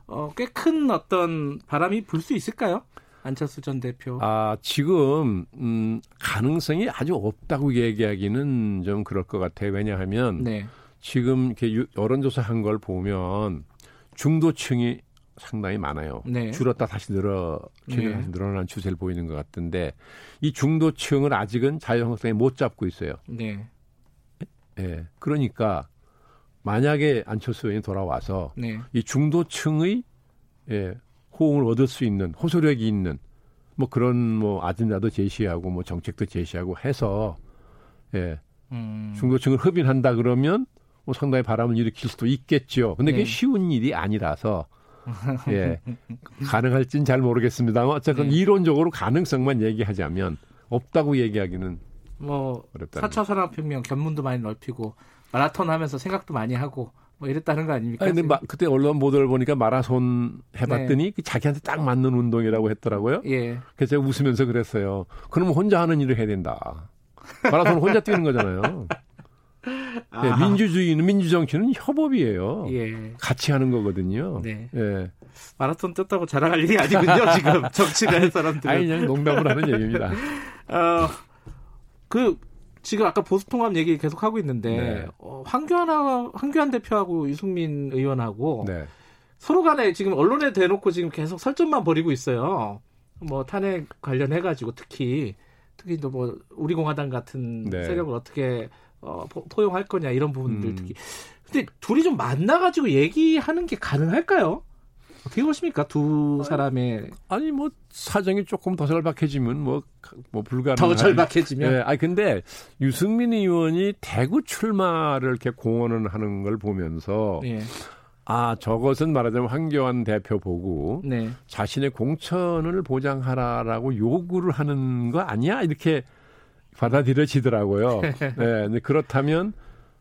Speaker 2: 어, 꽤 큰 어떤 바람이 불 수 있을까요? 안철수 전 대표.
Speaker 7: 아, 지금, 음, 가능성이 아주 없다고 얘기하기는 좀 그럴 것 같아요. 왜냐하면 네. 지금 이렇게 여론조사 한 걸 보면 중도층이 상당히 많아요. 네. 줄었다 다시 늘어, 최근에 네. 다시 늘어난 추세를 보이는 것 같은데 이 중도층을 아직은 자유한국당이 못 잡고 있어요. 네. 예. 그러니까 만약에 안철수 의원이 돌아와서 네. 이 중도층의 예, 호응을 얻을 수 있는 호소력이 있는 뭐 그런 뭐 아젠다도 제시하고 뭐 정책도 제시하고 해서 예, 음. 중도층을 흡인한다 그러면 뭐 상당히 바람을 일으킬 수도 있겠죠. 근데 그게 네. 쉬운 일이 아니라서 [LAUGHS] 예, 가능할진 잘 모르겠습니다만 어쨌든 네. 이론적으로 가능성만 얘기하자면 없다고 얘기하기는 뭐
Speaker 2: 어렵다. 4차 산업혁명 견문도 많이 넓히고 마라톤 하면서 생각도 많이 하고 뭐 이랬다는 거 아닙니까?
Speaker 7: 아니, 근데 마, 그때 언론 보도를 보니까 마라톤 해봤더니 네. 자기한테 딱 맞는 운동이라고 했더라고요. 예. 그래서 제가 웃으면서 그랬어요. 그러면 혼자 하는 일을 해야 된다. 마라톤 혼자 뛰는 거잖아요. [LAUGHS] 네, 민주주의는 민주정치는 협업이에요. 예. 같이 하는 거거든요. 네. 예.
Speaker 2: 마라톤 떴다고 자랑할 일이 아니군요. [LAUGHS] 지금 정치를 할 사람들은.
Speaker 7: 아니 그냥 농담을 하는 얘기입니다. 어,
Speaker 2: 그 지금 아까 보수 통합 얘기 계속 하고 있는데 네. 어, 황교안 황교안 대표하고 유승민 의원하고 네. 서로 간에 지금 언론에 대놓고 지금 계속 설전만 벌이고 있어요. 뭐 탄핵 관련해 가지고 특히 특히 또 뭐 우리공화당 같은 네. 세력을 어떻게 어, 포용할 거냐 이런 부분들 음. 특히. 근데 둘이 좀 만나 가지고 얘기하는 게 가능할까요? 어떻게 보십니까 두 사람의
Speaker 7: 아니 뭐 사정이 조금 더 절박해지면 뭐뭐 뭐 불가능
Speaker 2: 더 절박해지면
Speaker 7: 네, 아니 근데 유승민 의원이 대구 출마를 이렇게 공언을 하는 걸 보면서 네. 아 저것은 말하자면 황교안 대표 보고 네. 자신의 공천을 보장하라라고 요구를 하는 거 아니야 이렇게 받아들여지더라고요. 네, 그렇다면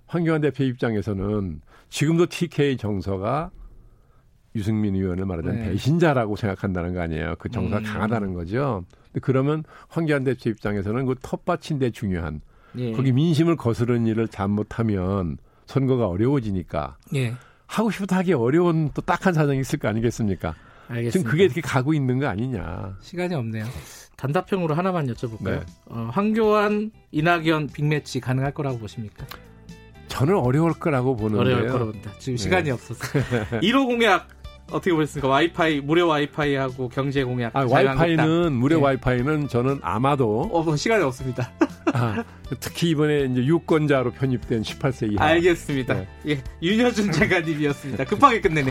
Speaker 7: 황교안 대표 입장에서는 지금도 TK 정서가 유승민 의원을 말하자면 네. 배신자라고 생각한다는 거 아니에요. 그 정서가 음. 강하다는 거죠. 그러면 황교안 대표 입장에서는 그 텃밭인데 중요한 예. 거기 민심을 거스르는 일을 잘못하면 선거가 어려워지니까 예. 하고 싶어도 하기 어려운 또 딱한 사정이 있을 거 아니겠습니까? 알겠습니다. 지금 그게 이렇게 가고 있는 거 아니냐.
Speaker 2: 시간이 없네요. 단답형으로 하나만 여쭤볼까요? 네. 어, 황교안, 이낙연 빅매치 가능할 거라고 보십니까?
Speaker 7: 저는 어려울 거라고 보는데요.
Speaker 2: 어려울 거라고 봅니다. 지금 시간이 네. 없어서. [LAUGHS] 1호 공약 어떻게 보셨습니까? 와이파이 무료 와이파이하고 경제 공약.
Speaker 7: 아, 와이파이는 무료 네. 와이파이는 저는 아마도
Speaker 2: 어, 뭐 시간이 없습니다.
Speaker 7: 아, 특히 이번에 이제 유권자로 편입된 18세 이하.
Speaker 2: 알겠습니다. 네. 예, 윤여준 [LAUGHS] 장관님이었습니다. 급하게 끝내네.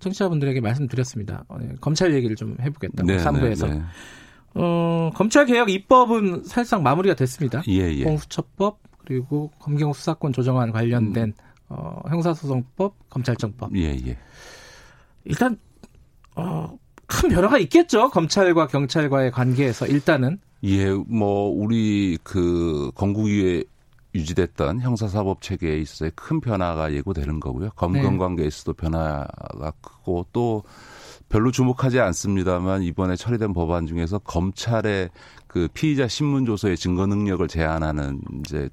Speaker 2: 청취자분들에게 말씀드렸습니다. 어, 네, 검찰 얘기를 좀 해보겠다고 네, 3부에서. 네, 네. 어, 검찰 개혁 입법은 사실상 마무리가 됐습니다. 예, 예. 공수처법 그리고 검경 수사권 조정안 관련된 음. 어, 형사소송법, 검찰청법.
Speaker 8: 예, 예.
Speaker 2: 일단 어, 큰 변화가 있겠죠. 검찰과 경찰과의 관계에서 일단은.
Speaker 8: 예, 뭐 우리 그 건국위에 유지됐던 형사사법 체계에 있어서 큰 변화가 예고되는 거고요. 검경 네. 관계에서도 변화가 크고 또 별로 주목하지 않습니다만 이번에 처리된 법안 중에서 검찰의 그 피의자 신문 조서의 증거 능력을 제한하는 이제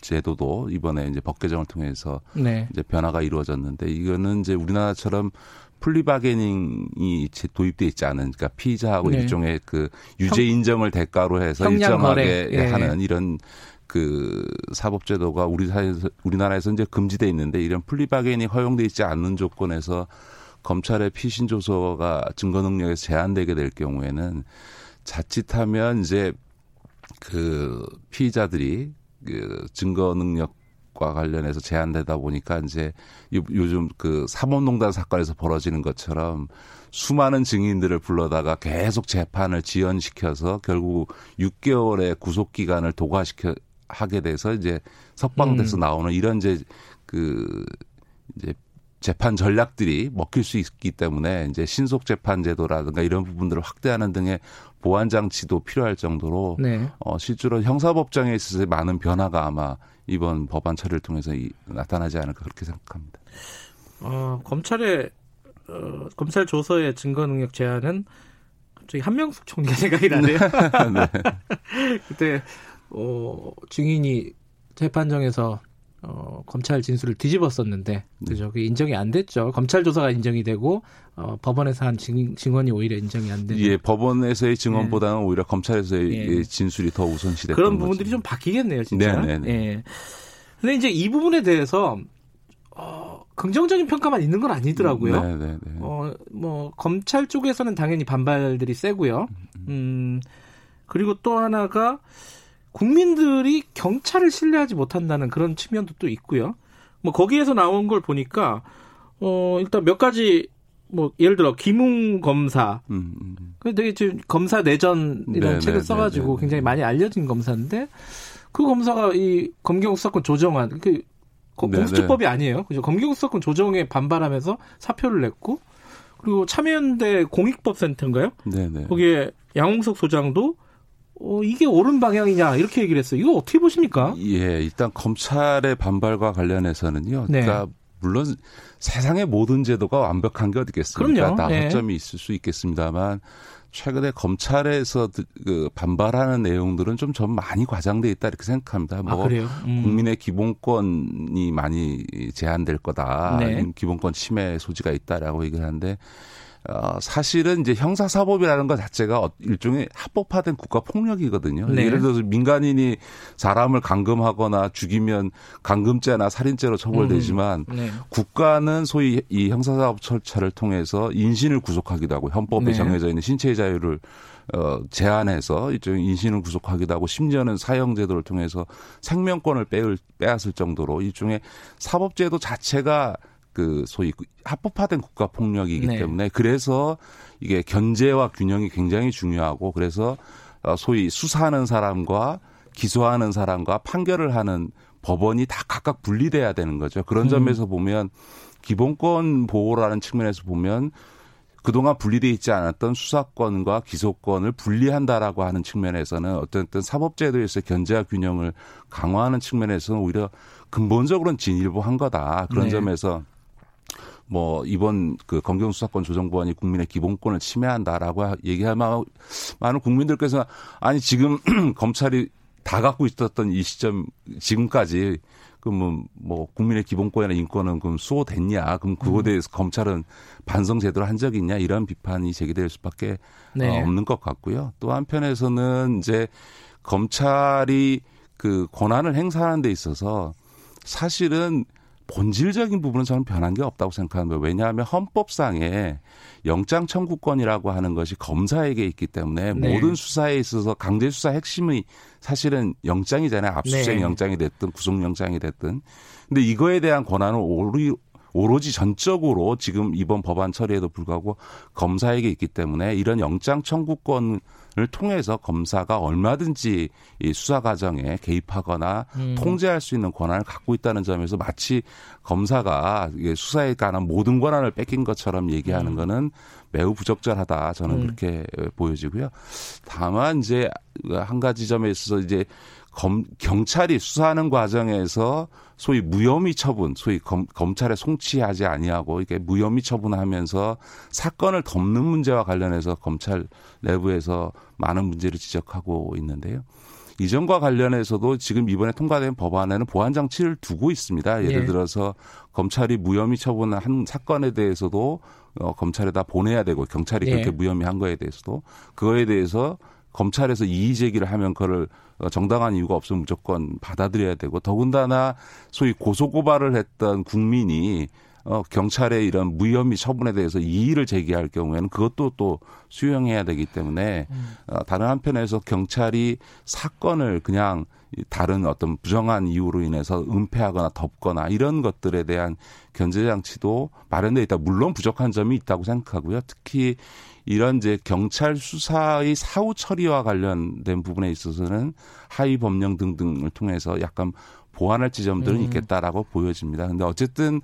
Speaker 8: 제도도 이번에 이제 법 개정을 통해서 네. 이제 변화가 이루어졌는데 이거는 이제 우리나라처럼 플리바게닝이 도입돼 있지 않은 그러니까 피의자하고 네. 일종의 그 유죄 인정을 대가로 해서 일정하게 예. 하는 이런 그 사법제도가 우리 사회에서 우리나라에서 이제 금지돼 있는데 이런 플리바게닝이 허용돼 있지 않는 조건에서 검찰의 피신 조서가 증거 능력에서 제한되게 될 경우에는 자칫하면 이제 그 피의자들이 그 증거 능력 과 관련해서 제한되다 보니까 이제 요즘 그 사법농단 사건에서 벌어지는 것처럼 수많은 증인들을 불러다가 계속 재판을 지연시켜서 결국 6개월의 구속 기간을 도과시켜 하게 돼서 이제 석방돼서 음. 나오는 이런 이제 그 이제 재판 전략들이 먹힐 수 있기 때문에 이제 신속 재판 제도라든가 이런 부분들을 확대하는 등의 보완 장치도 필요할 정도로 네. 어 실제로 형사법정에 있어서 많은 변화가 아마 이번 법안 처리를 통해서 이, 나타나지 않을까 그렇게 생각합니다.
Speaker 2: 어, 검찰의 어, 검찰 조서의 증거 능력 제한은 갑자기 한명숙 총리가 생각이 나네요. [LAUGHS] 네. [LAUGHS] 그때 어, 증인이 재판정에서 어, 검찰 진술을 뒤집었었는데 네. 그죠? 그 인정이 안 됐죠. 검찰 조사가 인정이 되고 어, 법원에서 한 증, 증언이 오히려 인정이 안 되는.
Speaker 8: 예, 법원에서의 증언보다는 네. 오히려 검찰에서의 예. 진술이 더 우선시됐던
Speaker 2: 그런 부분들이 거죠. 좀 바뀌겠네요, 진짜. 네, 네, 네. 예. 근데 이제 이 부분에 대해서 어, 긍정적인 평가만 있는 건 아니더라고요. 네, 네, 네. 어, 뭐 검찰 쪽에서는 당연히 반발들이 세고요. 음, 그리고 또 하나가 국민들이 경찰을 신뢰하지 못한다는 그런 측면도 또 있고요. 뭐 거기에서 나온 걸 보니까 어 일단 몇 가지 뭐 예를 들어 김웅 검사 음, 음. 그 되게 지금 검사 내전 이런 네, 책을 네, 써가지고 네, 네, 굉장히 많이 알려진 검사인데 그 검사가 이 검경 수사권 조정안 그 네, 공수처법이 아니에요. 그죠? 검경 수사권 조정에 반발하면서 사표를 냈고 그리고 참여연대 공익법센터인가요? 네네. 거기에 양홍석 소장도 어, 이게 옳은 방향이냐 이렇게 얘기를 했어요. 이거 어떻게 보십니까?
Speaker 8: 예, 일단 검찰의 반발과 관련해서는요. 네. 그러니까 물론 세상의 모든 제도가 완벽한 게 어디겠습니까? 다 네. 허점이 있을 수 있겠습니다만 최근에 검찰에서 그 반발하는 내용들은 좀 좀 많이 과장돼 있다 이렇게 생각합니다. 아,
Speaker 2: 뭐 아, 음.
Speaker 8: 국민의 기본권이 많이 제한될 거다. 네. 기본권 침해 소지가 있다라고 얘기를 하는데 어, 사실은 이제 형사사법이라는 것 자체가 어, 일종의 합법화된 국가 폭력이거든요. 네. 예를 들어서 민간인이 사람을 감금하거나 죽이면 감금죄나 살인죄로 처벌되지만 음. 네. 국가는 소위 이 형사사법 절차를 통해서 인신을 구속하기도 하고 헌법에 네. 정해져 있는 신체의 자유를 어, 제한해서 일종의 인신을 구속하기도 하고 심지어는 사형제도를 통해서 생명권을 빼을, 빼앗을 정도로 일종의 사법제도 자체가 그 소위 합법화된 국가 폭력이기 네. 때문에 그래서 이게 견제와 균형이 굉장히 중요하고 그래서 어, 소위 수사하는 사람과 기소하는 사람과 판결을 하는 법원이 다 각각 분리돼야 되는 거죠. 그런 음. 점에서 보면 기본권 보호라는 측면에서 보면 그동안 분리돼 있지 않았던 수사권과 기소권을 분리한다라고 하는 측면에서는 어쨌든 사법제도에서 견제와 균형을 강화하는 측면에서는 오히려 근본적으로는 진일보한 거다. 그런 네. 점에서 뭐 이번 그 검경 수사권 조정 법안이 국민의 기본권을 침해한다라고 얘기할 만한 많은 국민들께서 아니 지금 [CLEARS THROAT] 검찰이 다 갖고 있었던 이 시점 지금까지 그러면 뭐 국민의 기본권이나 인권은 그럼 수호됐냐? 그럼 그거에 음. 대해서 음. 검찰은 반성 제대로 한 적이 있냐? 이런 비판이 제기될 수밖에 네. 어, 없는 것 같고요. 또 한편에서는 이제 검찰이 그 권한을 행사하는 데 있어서 사실은 본질적인 부분은 저는 변한 게 없다고 생각합니다. 왜냐하면 헌법상에 영장 청구권이라고 하는 것이 검사에게 있기 때문에 네. 모든 수사에 있어서 강제 수사 핵심이 사실은 영장이잖아요. 압수수색 네. 영장이 됐든 구속영장이 됐든. 근데 이거에 대한 권한은 오리 오로지 전적으로 지금 이번 법안 처리에도 불구하고 검사에게 있기 때문에 이런 영장 청구권 통해서 검사가 얼마든지 이 수사 과정에 개입하거나 음. 통제할 수 있는 권한을 갖고 있다는 점에서 마치 검사가 수사에 관한 모든 권한을 뺏긴 것처럼 얘기하는 음. 거는 매우 부적절하다 저는 음. 그렇게 보여지고요. 다만 이제 한 가지 점에 있어서 이제 검, 경찰이 수사하는 과정에서 소위 무혐의 처분, 소위 검, 검찰에 송치하지 아니하고 이게 무혐의 처분하면서 사건을 덮는 문제와 관련해서 검찰 내부에서 많은 문제를 지적하고 있는데요. 이전과 관련해서도 지금 이번에 통과된 법안에는 보안 장치를 두고 있습니다. 예를 예. 들어서 검찰이 무혐의 처분한 사건에 대해서도 어, 검찰에다 보내야 되고 경찰이 예. 그렇게 무혐의한 거에 대해서도 그거에 대해서 검찰에서 이의 제기를 하면 어, 정당한 이유가 없으면 무조건 받아들여야 되고 더군다나 소위 고소고발을 했던 국민이 어, 경찰의 이런 무혐의 처분에 대해서 이의를 제기할 경우에는 그것도 또 수용해야 되기 때문에 음. 어, 다른 한편에서 경찰이 사건을 그냥 다른 어떤 부정한 이유로 인해서 은폐하거나 덮거나 이런 것들에 대한 견제 장치도 마련돼 있다. 물론 부족한 점이 있다고 생각하고요. 특히 이런 이제 경찰 수사의 사후 처리와 관련된 부분에 있어서는 하위 법령 등등을 통해서 약간 보완할 지점들은 음. 있겠다라고 보여집니다. 근데 어쨌든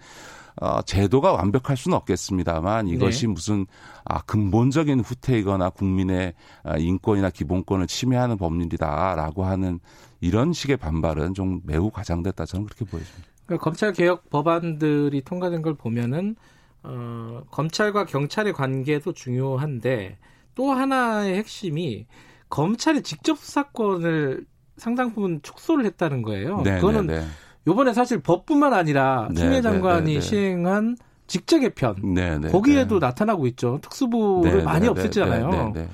Speaker 8: 어, 제도가 완벽할 수는 없겠습니다만 이것이 네. 무슨 아, 근본적인 후퇴이거나 국민의 아, 인권이나 기본권을 침해하는 법률이다라고 하는 이런 식의 반발은 좀 매우 과장됐다 저는 그렇게 보여집니다.
Speaker 2: 그러니까 검찰 개혁 법안들이 통과된 걸 보면은 어, 검찰과 경찰의 관계도 중요한데 또 하나의 핵심이 검찰이 직접 수사권을 상당 부분 축소를 했다는 거예요. 네, 그거는 네, 네. 요번에 사실 법뿐만 아니라 네, 추미애 네, 장관이 네, 시행한 직제 개편 거기에도 나타나고 있죠. 특수부를 많이 없앴잖아요.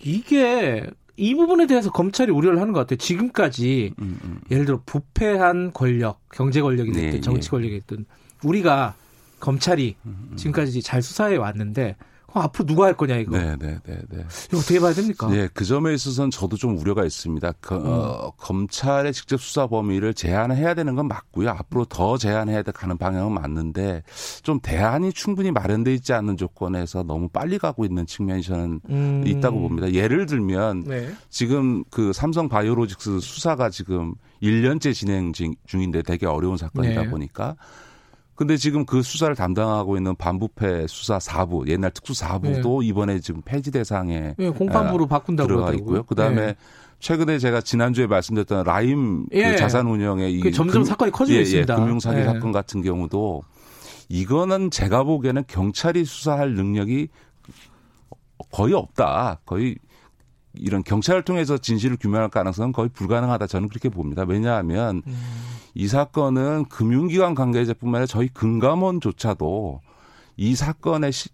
Speaker 2: 이게 이 부분에 대해서 검찰이 우려를 하는 것 같아요. 지금까지 음, 음. 예를 들어 부패한 권력, 경제 권력이 됐든 정치 권력이 됐든 우리가 검찰이 음, 음. 지금까지 잘 수사해 왔는데 어, 앞으로 누가 할 거냐 이거. 네, 네, 네, 네. 이거 어떻게 봐야 됩니까?
Speaker 8: 네, 그 점에 있어서는 저도 좀 우려가 있습니다. 그, 음. 어, 검찰의 직접 수사 범위를 제한해야 되는 건 맞고요. 앞으로 더 제한해야 가는 방향은 맞는데 좀 대안이 충분히 마련돼 있지 않는 조건에서 너무 빨리 가고 있는 측면이 저는 음. 있다고 봅니다. 예를 들면 네. 지금 그 삼성 바이오로직스 수사가 지금 1년째 진행 중인데 되게 어려운 사건이다 네. 보니까 근데 지금 그 수사를 담당하고 있는 반부패 수사 4부, 옛날 특수 4부도 네. 이번에 지금 폐지 대상에
Speaker 2: 네, 공판부로 아, 바꾼다고
Speaker 8: 들어가 있고요. 그다음에 네. 최근에 제가 지난주에 말씀드렸던 라임 예. 그 자산 운영의 이
Speaker 2: 점점 금, 사건이 커지고 예, 예 있습니다.
Speaker 8: 예, 금융 사기 예. 사건 같은 경우도 이거는 제가 보기에는 경찰이 수사할 능력이 거의 없다. 거의 이런 경찰을 통해서 진실을 규명할 가능성은 거의 불가능하다. 저는 그렇게 봅니다. 왜냐하면 음. 이 사건은 금융기관 관계자뿐만 아니라 저희 금감원조차도 이 사건의 시,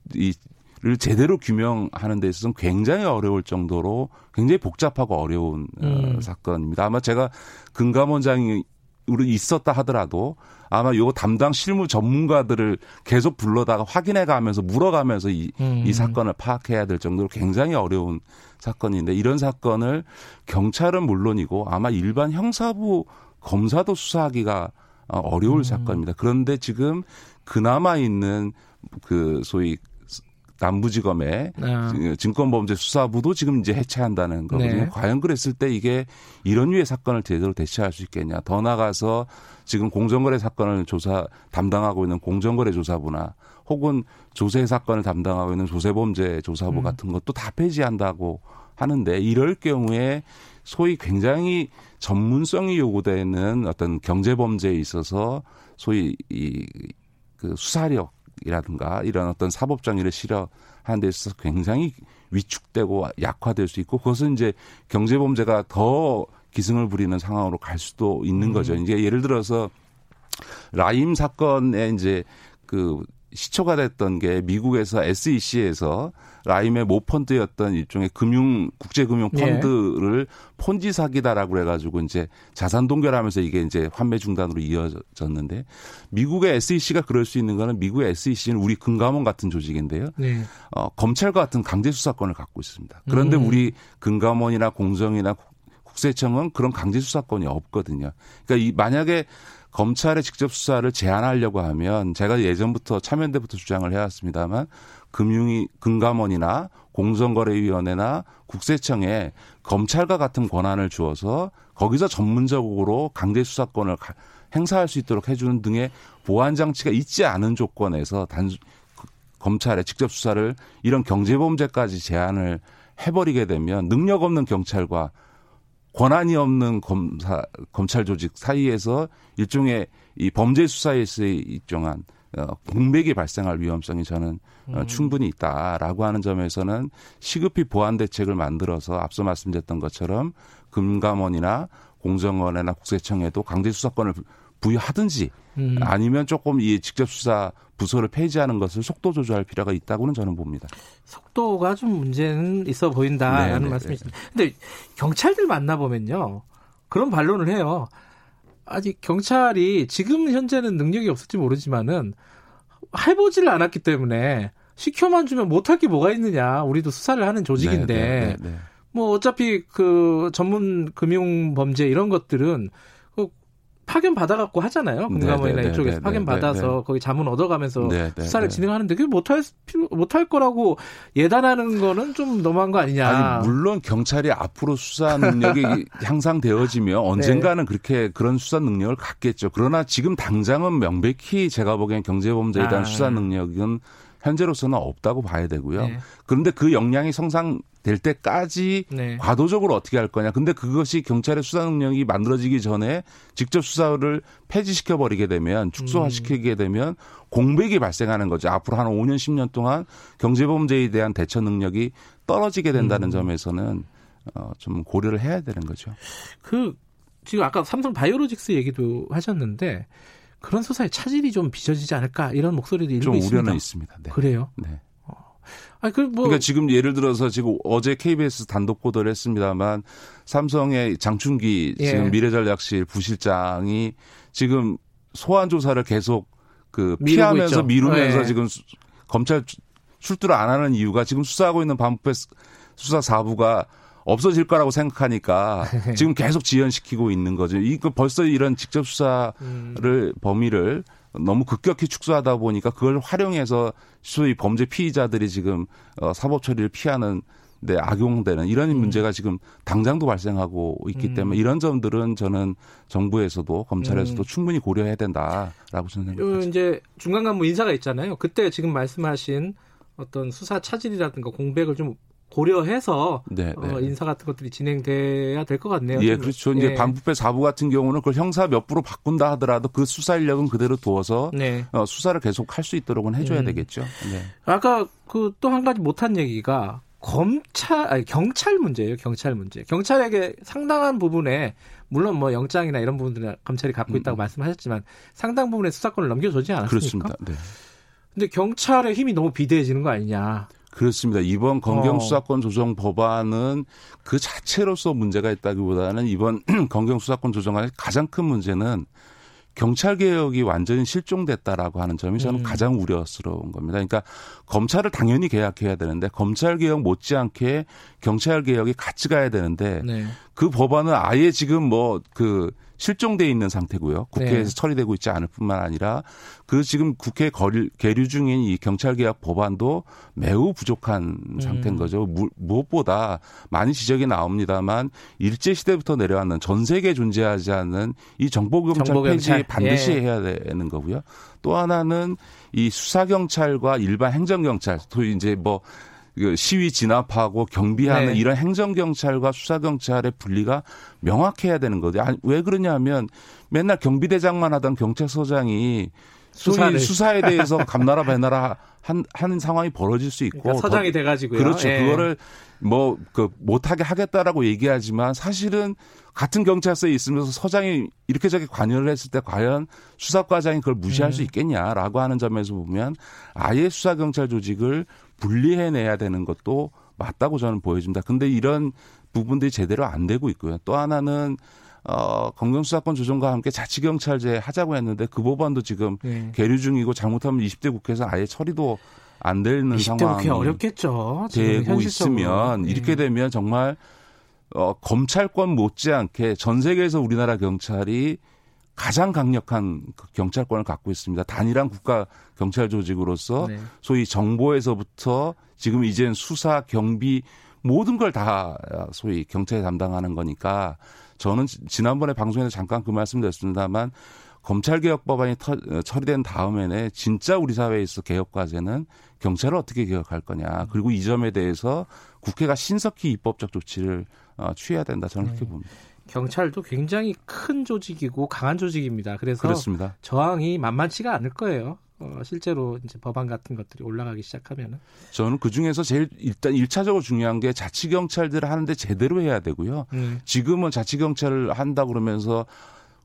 Speaker 8: 이를 제대로 규명하는 데 있어서는 굉장히 어려울 정도로 굉장히 복잡하고 어려운 어, 음. 어, 사건입니다. 아마 제가 금감원장이 우리 있었다 하더라도 아마 요 담당 실무 전문가들을 계속 불러다가 확인해 가면서 물어가면서 이, 음. 이 사건을 파악해야 될 정도로 굉장히 어려운 사건인데 이런 사건을 경찰은 물론이고 아마 일반 형사부 검사도 수사하기가 어, 어려울 음. 사건입니다. 그런데 지금 그나마 있는 그 소위 남부지검의 네. 증권범죄 수사부도 지금 이제 해체한다는 거거든요. 네. 과연 그랬을 때 이게 이런 류의 사건을 제대로 대처할 수 있겠냐. 더 나가서 지금 공정거래 사건을 조사 담당하고 있는 공정거래 조사부나 혹은 조세 사건을 담당하고 있는 조세범죄 조사부 음. 같은 것도 다 폐지한다고 하는데 이럴 경우에 소위 굉장히 전문성이 요구되는 어떤 경제 범죄에 있어서 소위 이 그 수사력 이라든가 이런 어떤 사법 정의를 실현하는 데 있어서 굉장히 위축되고 약화될 수 있고 그것은 이제 경제 범죄가 더 기승을 부리는 상황으로 갈 수도 있는 거죠. 음. 이제 예를 들어서 라임 사건에 이제 그 시초가 됐던 게 미국에서 SEC에서 라임의 모펀드였던 일종의 금융 국제금융 예. 펀드를 예. 폰지 사기다라고 해가지고 이제 자산 동결하면서 이게 이제 환매 중단으로 이어졌는데 미국의 SEC가 그럴 수 있는 거는 미국의 SEC는 우리 금감원 같은 조직인데요. 네. 어, 검찰과 같은 강제 수사권을 갖고 있습니다. 그런데 음. 우리 금감원이나 공정이나 국세청은 그런 강제 수사권이 없거든요. 그러니까 이 만약에 검찰의 직접 수사를 제한하려고 하면 제가 예전부터 참여연대부터 주장을 해왔습니다만 금융위 금감원이나 공정거래위원회나 국세청에 검찰과 같은 권한을 주어서 거기서 전문적으로 강제 수사권을 행사할 수 있도록 해주는 등의 보안 장치가 있지 않은 조건에서 단 검찰의 직접 수사를 이런 경제범죄까지 제한을 해버리게 되면 능력 없는 경찰과 권한이 없는 검사 검찰 조직 사이에서 일종의 이 범죄 수사에서의 일정한 어, 공백이 발생할 위험성이 저는 어, 음. 충분히 있다라고 하는 점에서는 시급히 보완 대책을 만들어서 앞서 말씀드렸던 것처럼 금감원이나 공정원이나 국세청에도 강제 수사권을 부여하든지 음. 아니면 조금 이 직접 수사 부서를 폐지하는 것을 속도 조절할 필요가 있다고는 저는 봅니다.
Speaker 2: 속도가 좀 문제는 있어 보인다라는 네, 네, 네. 근데 경찰들 만나 보면요. 그런 반론을 해요. 아직 경찰이 지금 현재는 능력이 없을지 모르지만은 해보지를 않았기 때문에 시켜만 주면 못할 게 뭐가 있느냐. 우리도 수사를 하는 조직인데. 네, 네, 네, 뭐 어차피 그 전문 금융 범죄 이런 것들은 파견 받아갖고 하잖아요. 금감원이나 네, 네, 이쪽에서 네, 파견 받아서 거기 자문 얻어가면서 수사를 진행하는데 그게 못할 필요 못할 거라고 예단하는 거는 좀 너무한 거 아니냐.
Speaker 8: 아니 물론 경찰이 앞으로 수사 능력이 [LAUGHS] 향상되어지면 언젠가는 그렇게 그런 수사 능력을 갖겠죠. 그러나 지금 당장은 명백히 제가 보기엔 경제범죄에 대한 아. 수사 능력은 현재로서는 없다고 봐야 되고요. 네. 그런데 그 역량이 성장 될 때까지 네. 과도적으로 어떻게 할 거냐. 근데 그것이 경찰의 수사 능력이 만들어지기 전에 직접 수사를 폐지시켜 버리게 되면 축소화시키게 되면 공백이 발생하는 거죠. 앞으로 한 5년 10년 동안 경제범죄에 대한 대처 능력이 떨어지게 된다는 음. 점에서는 어, 좀 고려를 해야 되는 거죠.
Speaker 2: 그 지금 아까 삼성 바이오로직스 얘기도 하셨는데 그런 수사에 차질이 좀 빚어지지 않을까 이런 목소리도 일부 좀 있습니다.
Speaker 8: 우려는 있습니다. 네.
Speaker 2: 그래요?
Speaker 8: 네. 어. 아니, 그 뭐. 그러니까 지금 예를 들어서 지금 어제 KBS 단독 보도를 했습니다만 삼성의 장충기 예. 지금 미래전략실 부실장이 지금 소환 조사를 계속 그 피하면서 미루면서 네. 지금 검찰 출두를 안 하는 이유가 지금 수사하고 있는 반부패 수사 4부가 없어질 거라고 생각하니까 [LAUGHS] 지금 계속 지연시키고 있는 거죠. 이거 벌써 이런 직접 수사를 음. 범위를 너무 급격히 축소하다 보니까 그걸 활용해서 소위 범죄 피의자들이 지금 어, 사법 처리를 피하는 데 악용되는 이런 음. 문제가 지금 당장도 발생하고 있기 음. 때문에 이런 점들은 저는 정부에서도 검찰에서도 음. 충분히 고려해야 된다라고 저는 생각합니다.
Speaker 2: 이제 중간 간부 인사가 있잖아요. 그때 지금 말씀하신 어떤 수사 차질이라든가 공백을 좀 고려해서 네, 네. 어, 인사 같은 것들이 진행돼야 될 것 같네요.
Speaker 8: 예, 그렇죠. 예. 이제 반부패 사부 같은 경우는 그걸 형사 몇 부로 바꾼다 하더라도 그 수사 인력은 그대로 두어서 네. 어, 수사를 계속 할 수 있도록은 해줘야 음. 되겠죠. 네.
Speaker 2: 아까 그 또 한 가지 못한 얘기가 검찰 아니 경찰 문제예요. 경찰 문제. 경찰에게 상당한 부분에 물론 뭐 영장이나 이런 부분들은 검찰이 갖고 있다고 음. 말씀하셨지만 상당 부분의 수사권을 넘겨주지 않았습니까?
Speaker 8: 그렇습니다. 네.
Speaker 2: 근데 경찰의 힘이 너무 비대해지는 거 아니냐.
Speaker 8: 그렇습니다. 이번 검경수사권 어. 조정 법안은 그 자체로서 문제가 있다기보다는 이번 [CLEARS THROAT] 검경수사권 조정안의 가장 큰 문제는 경찰 개혁이 완전히 실종됐다라고 하는 점이 저는 음. 가장 우려스러운 겁니다. 그러니까 검찰을 당연히 개혁해야 되는데 검찰 개혁 못지않게 경찰 개혁이 같이 가야 되는데 네. 그 법안은 아예 지금 뭐 그 실종돼 있는 상태고요. 국회에서 네. 처리되고 있지 않을 뿐만 아니라 그 지금 국회 거리, 계류 중인 이 경찰 개혁 법안도 매우 부족한 음. 상태인 거죠. 무, 무엇보다 많이 지적이 나옵니다만 일제 시대부터 내려왔는 전 세계에 존재하지 않는 이 정보 경찰, 정보경찰. 폐지 반드시 예. 해야 되는 거고요. 또 하나는 이 수사 경찰과 일반 행정 경찰, 또 이제 뭐 시위 진압하고 경비하는 네. 이런 행정경찰과 수사경찰의 분리가 명확해야 되는 거죠. 아니, 왜 그러냐면 맨날 경비대장만 하던 경찰서장이 수사를. 수사에 대해서 [LAUGHS] 감나라 배나라 한, 하는 상황이 벌어질 수 있고.
Speaker 2: 그러니까 서장이 돼가지고요.
Speaker 8: 그렇죠. 예. 그거를 뭐, 그, 못하게 하겠다라고 얘기하지만 사실은 같은 경찰서에 있으면서 서장이 이렇게 저렇게 관여를 했을 때 과연 수사과장이 그걸 무시할 음. 수 있겠냐라고 하는 점에서 보면 아예 수사경찰 조직을 분리해내야 되는 것도 맞다고 저는 보여집니다. 근데 이런 부분들이 제대로 안 되고 있고요. 또 하나는 어, 검경수사권 조정과 함께 자치경찰제 하자고 했는데 그 법안도 지금 네. 계류 중이고 잘못하면 20대 국회에서 아예 처리도 안 되는 20대 상황이 국회
Speaker 2: 어렵겠죠.
Speaker 8: 되고 있으면 네. 이렇게 되면 정말 어, 검찰권 못지않게 전 세계에서 우리나라 경찰이 가장 강력한 그 경찰권을 갖고 있습니다. 단일한 국가 경찰 조직으로서 네. 소위 정보에서부터 지금 이젠 수사, 경비 모든 걸 다 소위 경찰이 담당하는 거니까 저는 지난번에 방송에서 잠깐 그 말씀드렸습니다만 검찰개혁 법안이 터, 어, 처리된 다음에는 진짜 우리 사회에서 개혁 과제는 경찰을 어떻게 개혁할 거냐. 그리고 이 점에 대해서 국회가 신속히 입법적 조치를 어, 취해야 된다. 저는 그렇게 네. 봅니다.
Speaker 2: 경찰도 굉장히 큰 조직이고 강한 조직입니다. 그래서 그렇습니다. 저항이 만만치가 않을 거예요. 어, 실제로 이제 법안 같은 것들이 올라가기 시작하면은
Speaker 8: 저는 그 중에서 제일 일단 일차적으로 중요한 게 자치 경찰들을 하는데 제대로 해야 되고요. 음. 지금은 자치 경찰을 한다 그러면서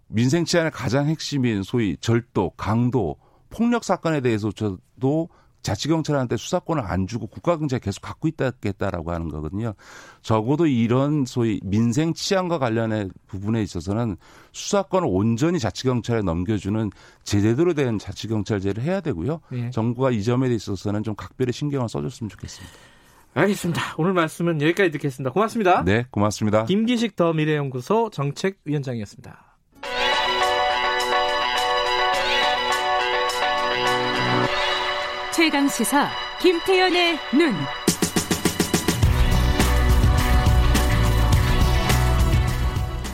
Speaker 8: 민생 치안의 가장 핵심인 소위 절도, 강도, 폭력 사건에 대해서도 자치경찰한테 수사권을 안 주고 국가경찰이 계속 갖고 있다겠다라고 하는 거거든요. 적어도 이런 소위 민생 치안과 관련의 부분에 있어서는 수사권을 온전히 자치경찰에 넘겨주는 제대로 된 자치경찰제를 해야 되고요. 네. 정부가 이 점에 있어서는 좀 각별히 신경을 써줬으면 좋겠습니다.
Speaker 2: 알겠습니다. 오늘 말씀은 여기까지 듣겠습니다. 고맙습니다.
Speaker 8: 네, 고맙습니다.
Speaker 2: 김기식 더 미래연구소 정책위원장이었습니다.
Speaker 9: 최강 시사 김태연의 눈.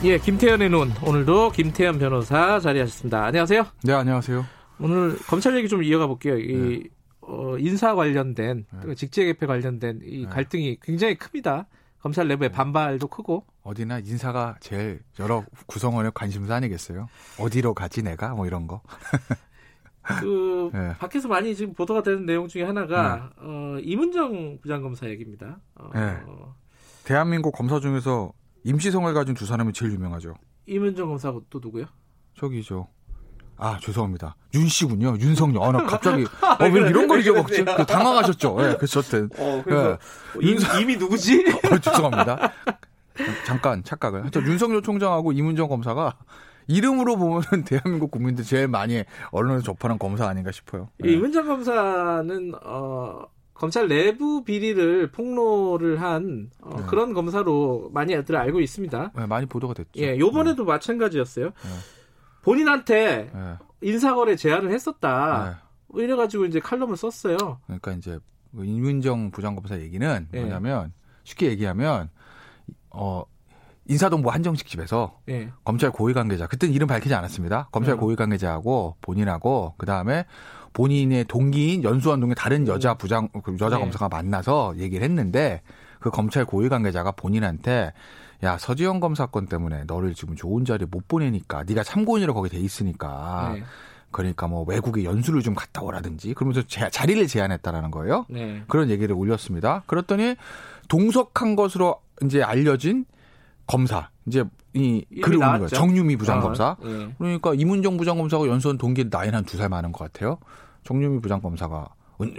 Speaker 2: 예, 김태연의 눈. 오늘도 김태연 변호사 자리하셨습니다. 안녕하세요.
Speaker 10: 네, 안녕하세요.
Speaker 2: 오늘 검찰 얘기 좀 이어가 볼게요. 이 네. 어, 인사 관련된 네. 직제 개폐 관련된 이 네. 갈등이 굉장히 큽니다. 검찰 내부의 네. 반발도 크고
Speaker 10: 어디나 인사가 제일 여러 구성원의 관심사 아니겠어요? 어디로 가지 내가 뭐 이런 거. [LAUGHS]
Speaker 2: 그 [LAUGHS] 네. 밖에서 많이 지금 보도가 되는 내용 중에 하나가 네. 어, 이문정 부장검사 얘기입니다. 어, 네.
Speaker 10: 대한민국 검사 중에서 임시성을 가진 두 사람이 제일 유명하죠.
Speaker 2: 이문정 검사하고 또 누구요?
Speaker 10: 저기죠. 아 죄송합니다. 윤 씨군요. 윤석열. 아, 나 [LAUGHS] 갑자기 어, 왜 이런 걸 잊어먹지? 그 당황하셨죠. 예, 네, 저때.
Speaker 2: 어, 그래서 네. 윤, 이미 누구지?
Speaker 10: 어, 죄송합니다. 잠깐 착각을. 하여튼 윤석열 총장하고 이문정 검사가 이름으로 보면은 [LAUGHS] 대한민국 국민들 제일 많이 언론에 접하는 검사 아닌가 싶어요.
Speaker 2: 이 네. 문장 검사는 어 검찰 내부 비리를 폭로를 한 어, 네. 그런 검사로 많이들 알고 있습니다.
Speaker 10: 네, 많이 보도가 됐죠.
Speaker 2: 예, 요번에도 네. 마찬가지였어요. 네. 본인한테 네. 인사거래 제안을 했었다. 이래가지고 이제 칼럼을 썼어요.
Speaker 10: 그러니까 이제 그 임윤정 부장검사 얘기는 뭐냐면 쉽게 얘기하면 어 인사동부 한정식 집에서 네. 검찰 고위 관계자 그때는 이름 밝히지 않았습니다. 검찰 네. 고위 관계자하고 본인하고 그 다음에 본인의 동기인 연수원 동의 다른 음. 여자 부장 그 여자 네. 검사가 만나서 얘기를 했는데 그 검찰 고위 관계자가 본인한테 야 서지영 검사 건 때문에 너를 지금 좋은 자리에 못 보내니까 네가 참고인으로 거기 돼 있으니까 네. 그러니까 뭐 외국에 연수를 좀 갔다 오라든지 그러면서 제, 자리를 제안했다라는 거예요. 네. 그런 얘기를 올렸습니다. 그랬더니 동석한 것으로 이제 알려진 검사 이제 이 글을 올린 거예요. 정유미 부장검사. 아, 예. 그러니까 이문정 부장검사가 연수원 동기 나이는 한두 살 많은 것 같아요. 정유미 부장검사가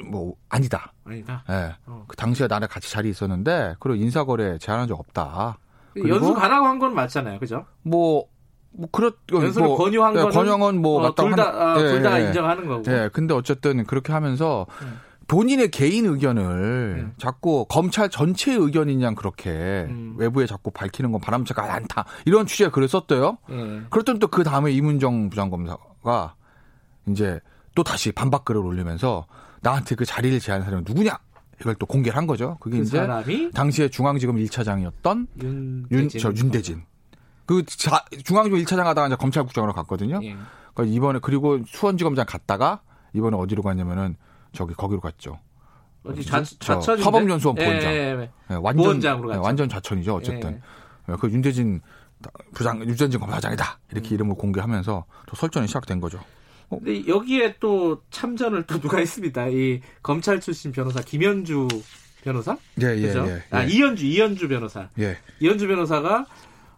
Speaker 10: 뭐 아니다.
Speaker 2: 아니다.
Speaker 10: 예. 네. 어. 그 당시에 나랑 같이 자리에 있었는데 그리고 인사거래 제안한 적 없다.
Speaker 2: 연수 가라고 한 건 맞잖아요, 그죠?
Speaker 10: 뭐. 뭐 그렇
Speaker 2: 연수를 뭐, 권유한 네,
Speaker 10: 거는 권유한 뭐
Speaker 2: 어, 둘다 아, 예, 둘다 예, 인정하는 거고.
Speaker 10: 예. 근데 어쨌든 그렇게 하면서 음. 본인의 개인 의견을 음. 자꾸 검찰 전체의 의견이냐 그렇게 음. 외부에 자꾸 밝히는 건 바람직하지 않다 이런 취지의 글을 썼대요. 음. 그랬더니 또 그 다음에 이문정 부장검사가 이제 또 다시 반박 글을 올리면서 나한테 그 자리를 제안한 사람이 누구냐 이걸 또 공개를 한 거죠. 그게 그 이제 사람이? 당시에 중앙지검 1차장이었던 윤, 윤, 저, 윤대진. 그 자, 중앙지검 1차장 하다가 이제 검찰국장으로 갔거든요. 예. 그러니까 이번에 그리고 수원지검장 갔다가 이번에 어디로 갔냐면은 저기 거기로 갔죠.
Speaker 2: 어디 좌, 좌천
Speaker 10: 사법연수원 부원장. 예, 예, 예. 완전 갔죠. 완전 좌천이죠. 어쨌든 예. 그 윤대진 부장 윤대진 검사장이다 이렇게 음. 이름을 공개하면서 또 설전이 시작된 거죠.
Speaker 2: 어? 근데 여기에 또 참전을 또 누가 했습니다. 이 검찰 출신 변호사 김현주 변호사?
Speaker 10: 예, 예, 그죠?
Speaker 2: 예, 아, 이현주, 이현주 변호사. 예. 이현주 변호사가,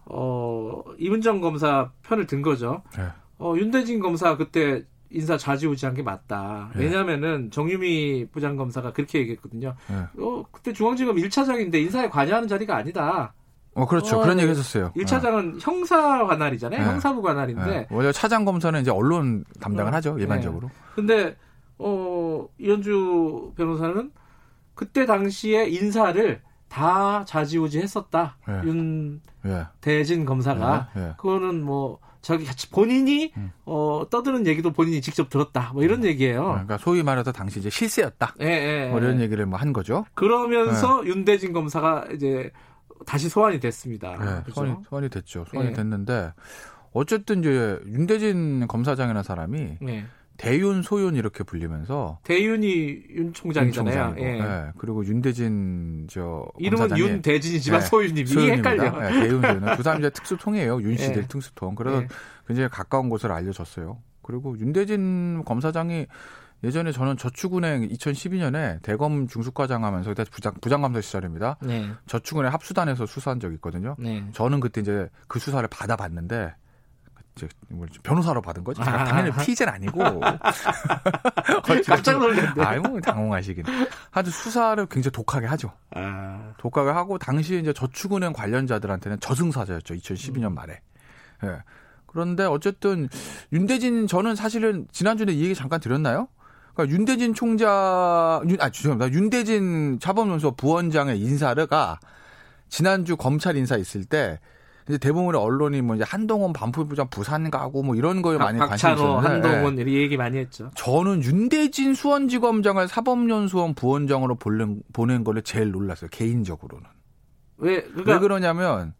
Speaker 2: 어, 이문정 검사 편을 든 거죠. 예. 어, 윤대진 검사 그때 인사 좌지우지한 게 맞다. 예. 왜냐면은 정유미 부장검사가 그렇게 얘기했거든요. 예. 어, 그때 중앙지검 1차장인데 인사에 관여하는 자리가 아니다.
Speaker 10: 어, 그렇죠. 어, 그런 얘기 했었어요.
Speaker 2: 1차장은 예. 형사 관할이잖아요. 형사부 관할인데.
Speaker 10: 원래 차장 검사는 이제 언론 담당을 어, 하죠. 일반적으로.
Speaker 2: 근데, 어, 이현주 변호사는 그때 당시에 인사를 다 좌지우지 했었다. 윤 대진 검사가. 그거는 뭐, 저기 본인이 음. 어, 떠드는 얘기도 본인이 직접 들었다. 뭐 이런 음. 얘기예요.
Speaker 10: 그러니까 소위 말해서 당시 이제 실세였다. 예, 예. 뭐 이런 얘기를 뭐 한 거죠.
Speaker 2: 그러면서 예. 윤대진 검사가 이제 다시 소환이 됐습니다.
Speaker 10: 네, 그렇죠? 소환이, 소환이 됐죠. 소환이 예. 됐는데 어쨌든 이제 윤대진 검사장이라는 사람이 네. 대윤, 소윤 이렇게 불리면서
Speaker 2: 대윤이 윤 총장이잖아요.
Speaker 10: 예. 네. 그리고 윤대진 저
Speaker 2: 이름은 윤대진이지만 네. 소윤이 이 헷갈려.
Speaker 10: 네. 대윤, 소윤 두 사람 이제 특수통이에요. 윤 씨들 네. 특수통. 그래서 네. 굉장히 가까운 곳을 알려졌어요. 그리고 윤대진 검사장이 예전에 저는 저축은행 2012년에 대검 중수과장 하면서 그때 부장, 부장감사 시절입니다. 네. 저축은행 합수단에서 수사한 적이 있거든요. 네. 저는 그때 이제 그 수사를 받아봤는데 변호사로 받은 거지. 제가 아. 당연히 피의자는 아니고. [LAUGHS]
Speaker 2: 깜짝 놀랐네.
Speaker 10: 아이고 당황하시긴. 아주 수사를 굉장히 독하게 하죠. 아. 독하게 하고 당시에 이제 저축은행 관련자들한테는 저승사자였죠. 2012년 말에. 예. 네. 그런데 어쨌든 윤대진 저는 사실은 지난주에 이 얘기 잠깐 드렸나요? 그러니까 윤대진 총장, 윤, 아, 죄송합니다. 윤대진 차범연수 부원장의 인사가 지난주 검찰 인사 있을 때 이제 대부분의 언론이 뭐 이제 한동훈 반부부장 부산 가고 뭐 이런 거에 많이 관심 있었는데
Speaker 2: 한동훈 네. 얘기 많이 했죠.
Speaker 10: 저는 윤대진 수원지검장을 사법연수원 부원장으로 보낸 보낸 거를 제일 놀랐어요. 개인적으로는.
Speaker 2: 왜,
Speaker 10: 그러니까 왜 그러냐면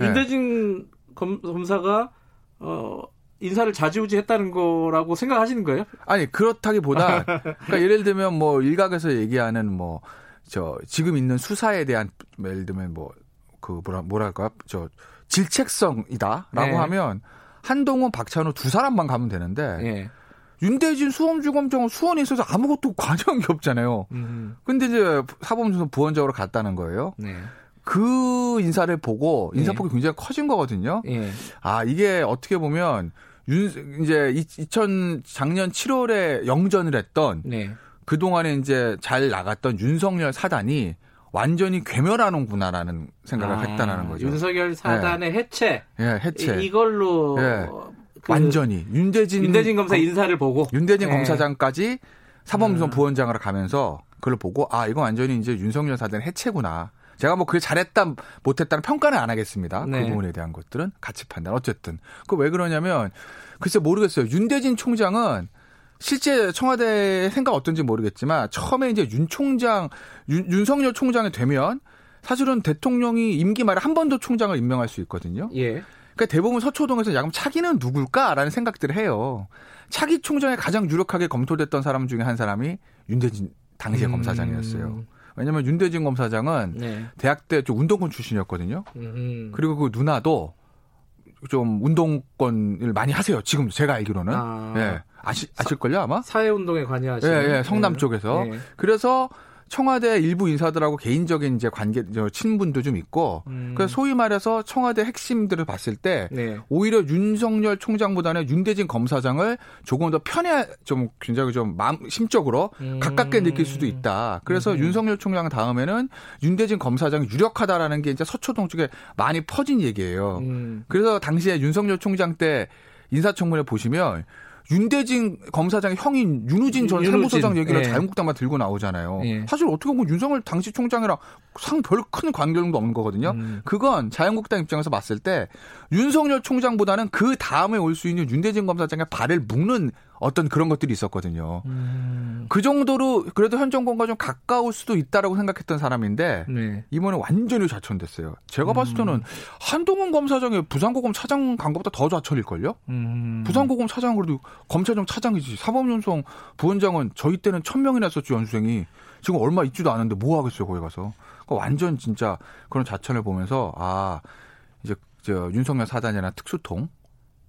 Speaker 2: 윤대진 네. 검, 검사가 어 인사를 자지우지 했다는 거라고 생각하시는 거예요?
Speaker 10: 아니 그렇다기보다 [LAUGHS] 그러니까 예를 들면 뭐 일각에서 얘기하는 뭐 저 지금 있는 수사에 대한 예를 들면 뭐 그 뭐라 뭐랄까 저 질책성이다라고 네. 하면 한동훈, 박찬호 두 사람만 가면 되는데 네. 윤대진 수험주검장은 수원에 있어서 아무것도 [LAUGHS] 관여한 게 없잖아요. 음. 근데 이제 사법연수 부원장으로 갔다는 거예요. 네. 그 인사를 보고 네. 인사폭이 굉장히 커진 거거든요. 네. 아 이게 어떻게 보면 윤 이제 2000 작년 7월에 영전을 했던 네. 그 동안에 이제 잘 나갔던 윤석열 사단이 완전히 괴멸하는구나라는 생각을 아, 했다는 거죠.
Speaker 2: 윤석열 사단의 네. 해체.
Speaker 10: 예, 해체.
Speaker 2: 이 걸로 예.
Speaker 10: 그 완전히 윤대진
Speaker 2: 윤대진 검사 인사를 보고
Speaker 10: 윤대진 네. 검사장까지 사법연수원 음. 부원장으로 가면서 그걸 보고 아 이거 완전히 이제 윤석열 사단의 해체구나. 제가 뭐 그게 잘했다 못했다는 평가는 안 하겠습니다. 그 네. 그 부분에 대한 것들은 가치 판단. 어쨌든 그 왜 그러냐면 글쎄 모르겠어요. 윤대진 총장은 실제 청와대 생각 어떤지 모르겠지만 처음에 이제 윤 총장 윤, 윤석열 총장이 되면 사실은 대통령이 임기 말에 한 번 더 총장을 임명할 수 있거든요. 예. 그러니까 대부분 서초동에서 야금 차기는 누굴까라는 생각들을 해요. 차기 총장에 가장 유력하게 검토됐던 사람 중에 한 사람이 윤대진 당시의 음. 검사장이었어요. 왜냐하면 윤대진 검사장은 네. 대학 때 좀 운동권 출신이었거든요. 음. 그리고 그 누나도 좀 운동권을 많이 하세요. 지금 제가 알기로는. 아. 예. 아시, 아실걸요, 아마?
Speaker 2: 사회운동에 관여하시는.
Speaker 10: 예, 예, 성남 네. 쪽에서. 네. 그래서 청와대 일부 인사들하고 개인적인 이제 관계 친분도 좀 있고 음. 그래서 소위 말해서 청와대 핵심들을 봤을 때 네. 오히려 윤석열 총장보다는 윤대진 검사장을 조금 더 편해 좀 굉장히 좀 마음 심적으로 음. 가깝게 느낄 수도 있다. 그래서 음. 윤석열 총장 다음에는 윤대진 검사장이 유력하다라는 게 이제 서초동 쪽에 많이 퍼진 얘기예요. 음. 그래서 당시에 윤석열 총장 때 인사청문회 보시면 윤대진 검사장의 형인 윤우진 전 사무소장 얘기를 예. 자유한국당만 들고 나오잖아요. 예. 사실 어떻게 보면 윤석열 당시 총장이랑 상 별 큰 관계도 없는 거거든요. 음. 그건 자유한국당 입장에서 봤을 때 윤석열 총장보다는 그 다음에 올 수 있는 윤대진 검사장의 발을 묶는 어떤 그런 것들이 있었거든요. 음. 그 정도로 그래도 현 정권과 좀 가까울 수도 있다라고 생각했던 사람인데 네. 이번에 완전히 좌천됐어요. 제가 음. 봤을 때는 한동훈 검사장이 부산고검 차장 간 것보다 더 좌천일걸요? 음. 부산고검 차장은 그래도 검찰청 차장이지 사법연수원 부원장은 저희 때는 천 명이나 썼죠 연수생이 지금 얼마 있지도 않은데 뭐 하겠어요 거기 가서 그러니까 완전 진짜 그런 좌천을 보면서 아 이제 저 윤석열 사단이나 특수통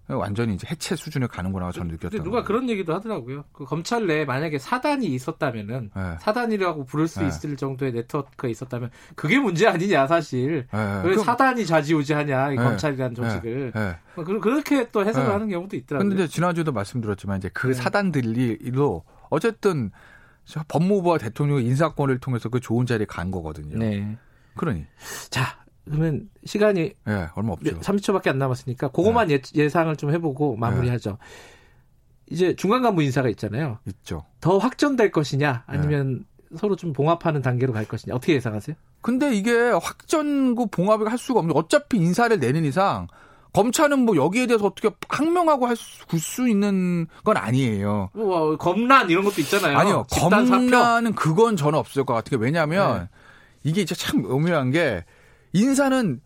Speaker 10: 완전히 이제 해체 수준에 가는구나 저는 느꼈다.
Speaker 2: 누가 그런 얘기도 하더라고요. 그 검찰 내에 만약에 사단이 있었다면은 네. 사단이라고 부를 수 네. 있을 정도의 네트워크가 있었다면 그게 문제 아니냐 사실. 네. 왜 사단이 좌지우지하냐 이 네. 검찰이라는 네. 조직을. 네. 뭐 그렇게 또 해석을 하는 경우도 있더라고요.
Speaker 10: 그런데 지난주에도 말씀드렸지만 이제 그 사단들이로 어쨌든 법무부와 대통령의 인사권을 통해서 그 좋은 자리에 간 거거든요. 네. 그러니.
Speaker 2: 자, 그러면 시간이
Speaker 10: 네, 얼마 없죠.
Speaker 2: 30초밖에 안 남았으니까 그것만 네. 예, 상을 좀 해보고 마무리하죠. 네. 이제 중간 간부 인사가 있잖아요.
Speaker 10: 있죠.
Speaker 2: 더 확전될 것이냐 아니면 네. 서로 좀 봉합하는 단계로 갈 것이냐 어떻게 예상하세요?
Speaker 10: 근데 이게 확전구 봉합을 할 수가 없는 어차피 인사를 내는 이상 검찰은 뭐 여기에 대해서 어떻게 항명하고 할수 있는 건 아니에요.
Speaker 2: 뭐 검란 이런 것도 있잖아요.
Speaker 10: 아니요. 검란은 그건 저는 없을 것 같아요. 왜냐하면 네. 이게 진짜 참 의묘한 게 인사는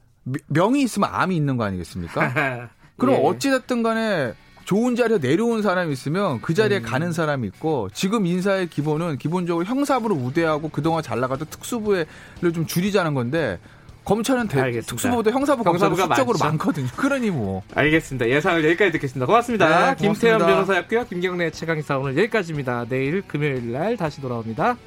Speaker 10: 명이 있으면 암이 있는 거 아니겠습니까? [LAUGHS] 그럼 예. 어찌됐든 간에 좋은 자리에 내려온 사람이 있으면 그 자리에 음. 가는 사람이 있고 지금 인사의 기본은 기본적으로 형사부를 우대하고 그동안 잘 나가던 특수부를 좀 줄이자는 건데 검찰은 대, 특수부보다 형사부 검사가 수적으로 많거든요. 그러니 뭐.
Speaker 2: 알겠습니다. 예상을 여기까지 듣겠습니다. 고맙습니다. 네, 김태현 변호사였고요. 김경래 최강희사 오늘 여기까지입니다. 내일 금요일 날 다시 돌아옵니다.